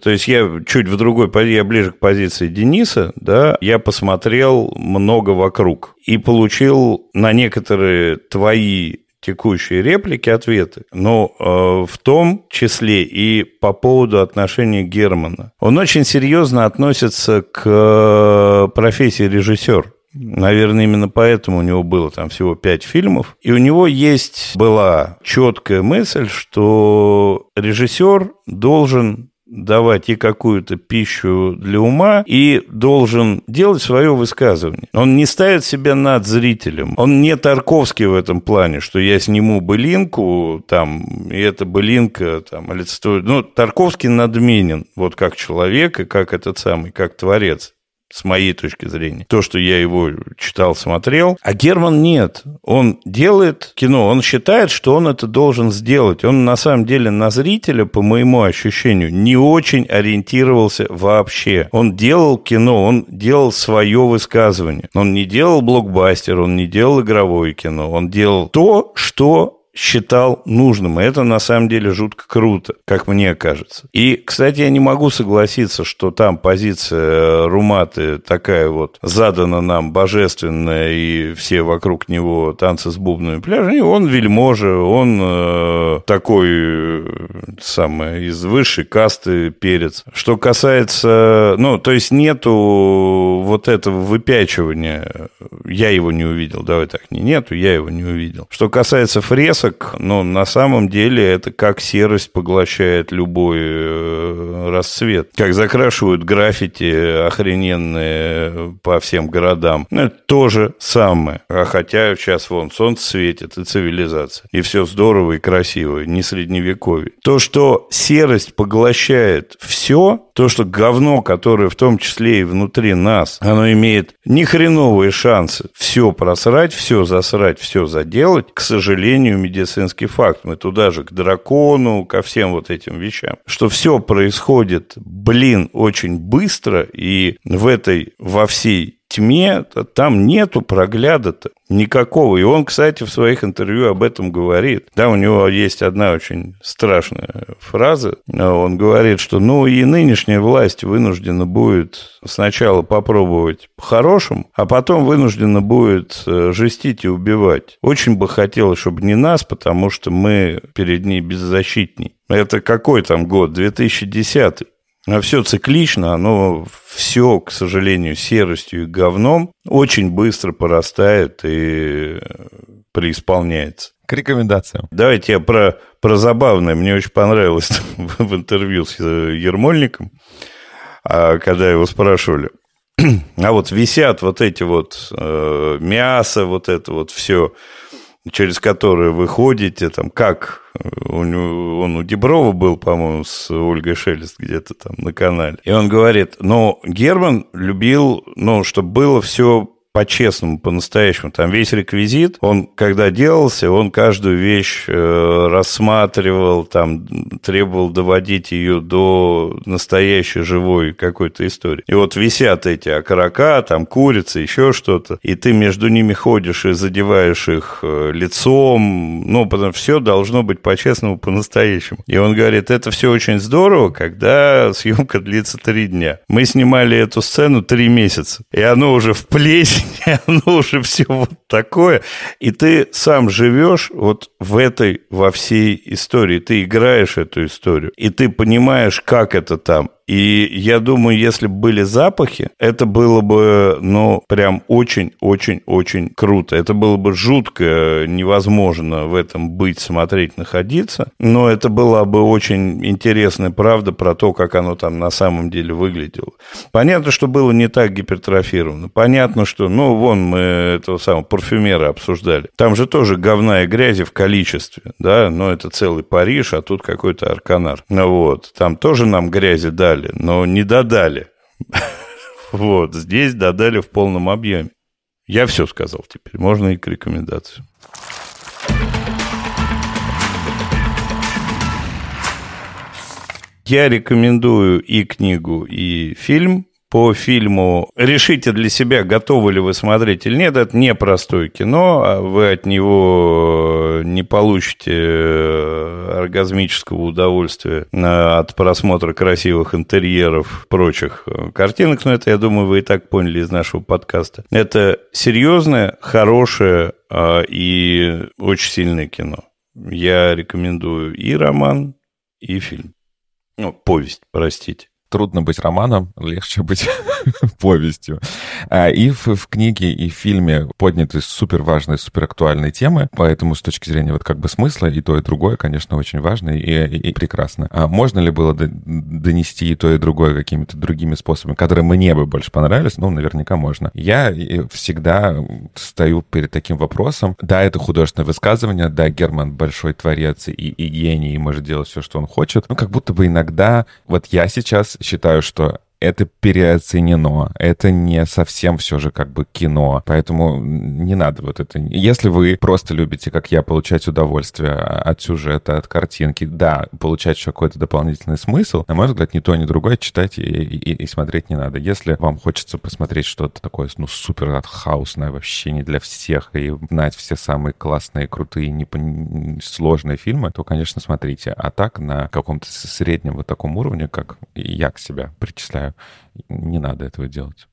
то есть я чуть в другой, я ближе к позиции Дениса, да, я посмотрел много вокруг и получил на некоторые твои текущие реплики, ответы, но э, в том числе и по поводу отношения Германа. Он очень серьезно относится к э, профессии режиссер. Наверное, именно поэтому у него было там всего пять фильмов. И у него есть была четкая мысль, что режиссер должен давать и какую-то пищу для ума, и должен делать свое высказывание. Он не ставит себя над зрителем. Он не Тарковский в этом плане, что я сниму былинку, там, и эта былинка там, олицетворяет... Ну, Тарковский надменен, вот как человек и как этот самый, как творец с моей точки зрения. То, что я его читал, смотрел. А Герман нет. Он делает кино, он считает, что он это должен сделать. Он на самом деле на зрителя, по моему ощущению, не очень ориентировался вообще. Он делал кино, он делал свое высказывание. Он не делал блокбастер, он не делал игровое кино. Он делал то, что считал нужным. И это на самом деле жутко круто, как мне кажется. И, кстати, я не могу согласиться, что там позиция Руматы такая вот задана нам божественная, и все вокруг него танцы с бубнами пляжа. И он вельможа, он э, такой э, самый из высшей касты перец. Что касается, ну, то есть нету вот этого выпячивания. Я его не увидел, давай так, не нету, я его не увидел. Что касается фресок, ну, на самом деле это как серость поглощает любой э, расцвет. Как закрашивают граффити охрененные по всем городам. Ну, это то же самое. А хотя сейчас вон солнце светит и цивилизация. И все здорово и красиво, не средневековье. То, что серость поглощает все, то, что говно, которое в том числе и внутри нас, оно имеет нехреновые шансы все просрать, все засрать, все заделать, к сожалению, медицинский факт. Мы туда же к дракону, ко всем вот этим вещам. Что все происходит, блин, очень быстро, и в этой, во всей тьме там нету прогляда-то никакого. И он, кстати, в своих интервью об этом говорит. Да, у него есть одна очень страшная фраза. Он говорит, что ну и нынешняя власть вынуждена будет сначала попробовать по-хорошему, а потом вынуждена будет э, жестить и убивать. Очень бы хотелось, чтобы не нас, потому что мы перед ней беззащитней. Это какой там год? 2010 а все циклично, оно все, к сожалению, серостью и говном очень быстро порастает и преисполняется. К рекомендациям. Давайте я про, про забавное. Мне очень понравилось в интервью с э, Ермольником, а, когда его спрашивали, а вот висят вот эти вот э, мясо, вот это вот все, через которое вы ходите, там, как Него, он у Деброва был, по-моему, с Ольгой Шелест где-то там на канале. И он говорит, ну, Герман любил, ну, чтобы было все по-честному, по-настоящему. Там весь реквизит, он, когда делался, он каждую вещь э, рассматривал, там, требовал доводить ее до настоящей живой какой-то истории. И вот висят эти окорока, там, курица, еще что-то, и ты между ними ходишь и задеваешь их э, лицом, ну, потому все должно быть по-честному, по-настоящему. И он говорит, это все очень здорово, когда съемка длится три дня. Мы снимали эту сцену три месяца, и оно уже в плесень оно уже все вот такое. И ты сам живешь вот в этой, во всей истории. Ты играешь эту историю. И ты понимаешь, как это там. И я думаю, если бы были запахи, это было бы, ну, прям очень-очень-очень круто. Это было бы жутко невозможно в этом быть, смотреть, находиться. Но это была бы очень интересная правда про то, как оно там на самом деле выглядело. Понятно, что было не так гипертрофировано. Понятно, что, ну, вон мы этого самого парфюмера обсуждали. Там же тоже говна и грязи в количестве, да, но это целый Париж, а тут какой-то Арканар. Ну вот, там тоже нам грязи дали додали, но не додали. Вот, здесь додали в полном объеме. Я все сказал теперь, можно и к рекомендации. Я рекомендую и книгу, и фильм по фильму. Решите для себя, готовы ли вы смотреть или нет. Это непростое кино, а вы от него не получите э, оргазмического удовольствия от просмотра красивых интерьеров, прочих э, картинок. Но это, я думаю, вы и так поняли из нашего подкаста. Это серьезное, хорошее и очень сильное кино. Я рекомендую и роман, и фильм. Ну, повесть, простите трудно быть романом, легче быть повестью. А, и в, в книге, и в фильме подняты супер важные, супер актуальные темы, поэтому с точки зрения вот как бы смысла и то, и другое, конечно, очень важно и, и, и прекрасно. А можно ли было донести и то, и другое какими-то другими способами, которые мне бы больше понравились? Ну, наверняка можно. Я всегда стою перед таким вопросом. Да, это художественное высказывание, да, Герман большой творец и, и гений, и может делать все, что он хочет. Ну, как будто бы иногда, вот я сейчас считаю, что это переоценено. Это не совсем все же как бы кино. Поэтому не надо вот это. Если вы просто любите, как я, получать удовольствие от сюжета, от картинки, да, получать какой-то дополнительный смысл, на мой взгляд, ни то, ни другое читать и, и, и смотреть не надо. Если вам хочется посмотреть что-то такое, ну, супер артхаусное, вообще не для всех, и знать все самые классные, крутые, не, сложные фильмы, то, конечно, смотрите. А так, на каком-то среднем вот таком уровне, как я к себя причисляю, не надо этого делать.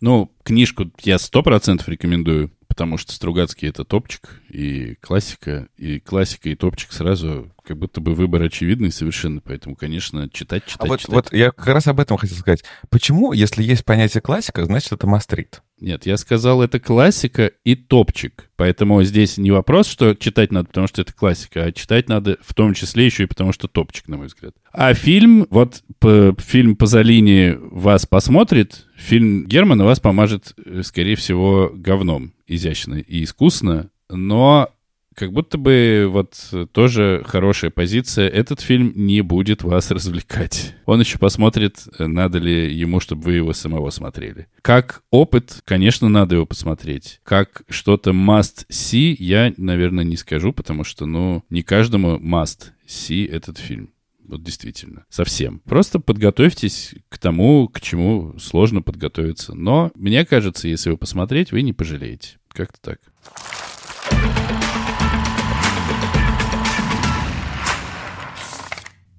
Ну, книжку я сто процентов рекомендую, потому что Стругацкий — это топчик и классика, и классика и топчик сразу как будто бы выбор очевидный совершенно, поэтому, конечно, читать, читать, а вот, читать. Вот я как раз об этом хотел сказать. Почему, если есть понятие классика, значит, это мастрит? Нет, я сказал, это классика и топчик. Поэтому здесь не вопрос, что читать надо, потому что это классика, а читать надо в том числе еще и потому что топчик, на мой взгляд. А фильм, вот по, фильм Пазолини вас посмотрит, фильм Германа вас помажет, э, скорее всего, говном изящно и искусно, но как будто бы вот тоже хорошая позиция. Этот фильм не будет вас развлекать. Он еще посмотрит, надо ли ему, чтобы вы его самого смотрели. Как опыт, конечно, надо его посмотреть. Как что-то must see, я, наверное, не скажу, потому что, ну, не каждому must see этот фильм. Вот действительно, совсем. Просто подготовьтесь к тому, к чему сложно подготовиться. Но, мне кажется, если вы посмотреть, вы не пожалеете. Как-то так.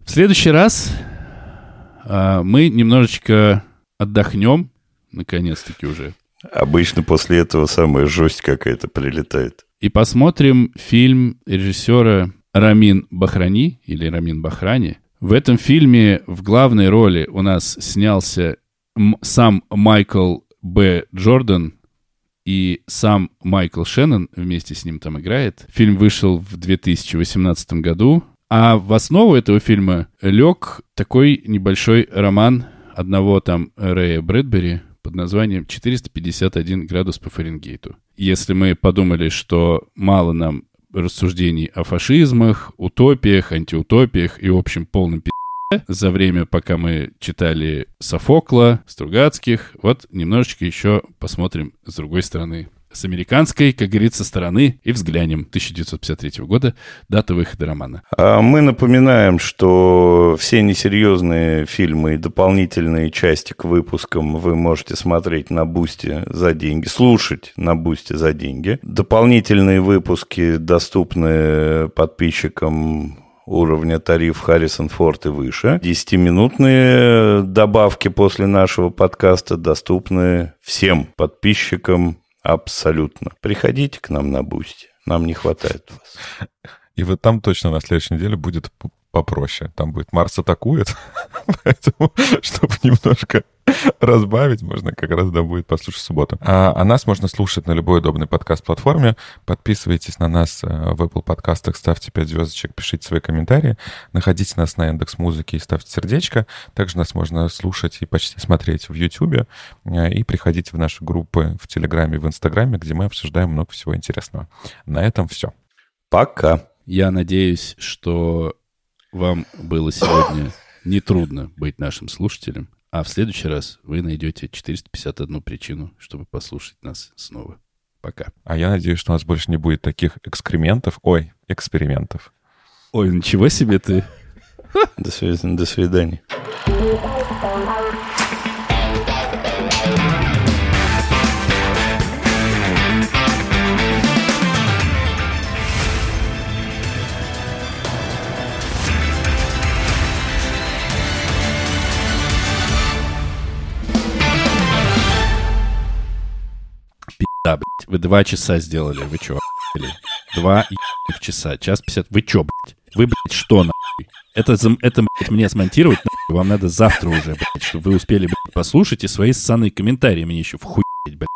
В следующий раз а, мы немножечко отдохнем, наконец-таки уже. Обычно после этого самая жесть какая-то прилетает. И посмотрим фильм режиссера Рамин Бахрани или Рамин Бахрани. В этом фильме в главной роли у нас снялся сам Майкл Б. Джордан и сам Майкл Шеннон вместе с ним там играет. Фильм вышел в 2018 году. А в основу этого фильма лег такой небольшой роман одного там Рэя Брэдбери под названием «451 градус по Фаренгейту». Если мы подумали, что мало нам рассуждений о фашизмах, утопиях, антиутопиях и, в общем, полном пи*** за время, пока мы читали Софокла, Стругацких. Вот немножечко еще посмотрим с другой стороны с американской, как говорится, стороны и взглянем 1953 года, дата выхода романа. А мы напоминаем, что все несерьезные фильмы и дополнительные части к выпускам вы можете смотреть на Бусте за деньги, слушать на Бусте за деньги. Дополнительные выпуски доступны подписчикам уровня тариф Харрисон Форд и выше. Десятиминутные добавки после нашего подкаста доступны всем подписчикам Абсолютно. Приходите к нам на Boosty. Нам не хватает вас. И вот там точно на следующей неделе будет попроще. Там будет Марс атакует, поэтому, чтобы немножко разбавить, можно как раз, да, будет послушать в субботу. А, а нас можно слушать на любой удобной подкаст-платформе. Подписывайтесь на нас э, в Apple подкастах, ставьте 5 звездочек, пишите свои комментарии. Находите нас на Яндекс Музыке и ставьте сердечко. Также нас можно слушать и почти смотреть в YouTube. Э, и приходите в наши группы в Телеграме и в Инстаграме, где мы обсуждаем много всего интересного. На этом все. Пока. Я надеюсь, что вам было сегодня нетрудно быть нашим слушателем. А в следующий раз вы найдете 451 причину, чтобы послушать нас снова. Пока. А я надеюсь, что у нас больше не будет таких экскрементов. Ой, экспериментов. Ой, ничего себе ты. До свидания. До свидания. Вы два часа сделали, вы чё, блядь? Два ебаных часа, час пятьдесят, вы чё, блядь? Вы, блядь, что, нахуй? Это, это блядь, мне смонтировать, нахуй, вам надо завтра уже, блядь, чтобы вы успели, блядь, послушать и свои ссаные комментарии мне еще вхуеть, блядь.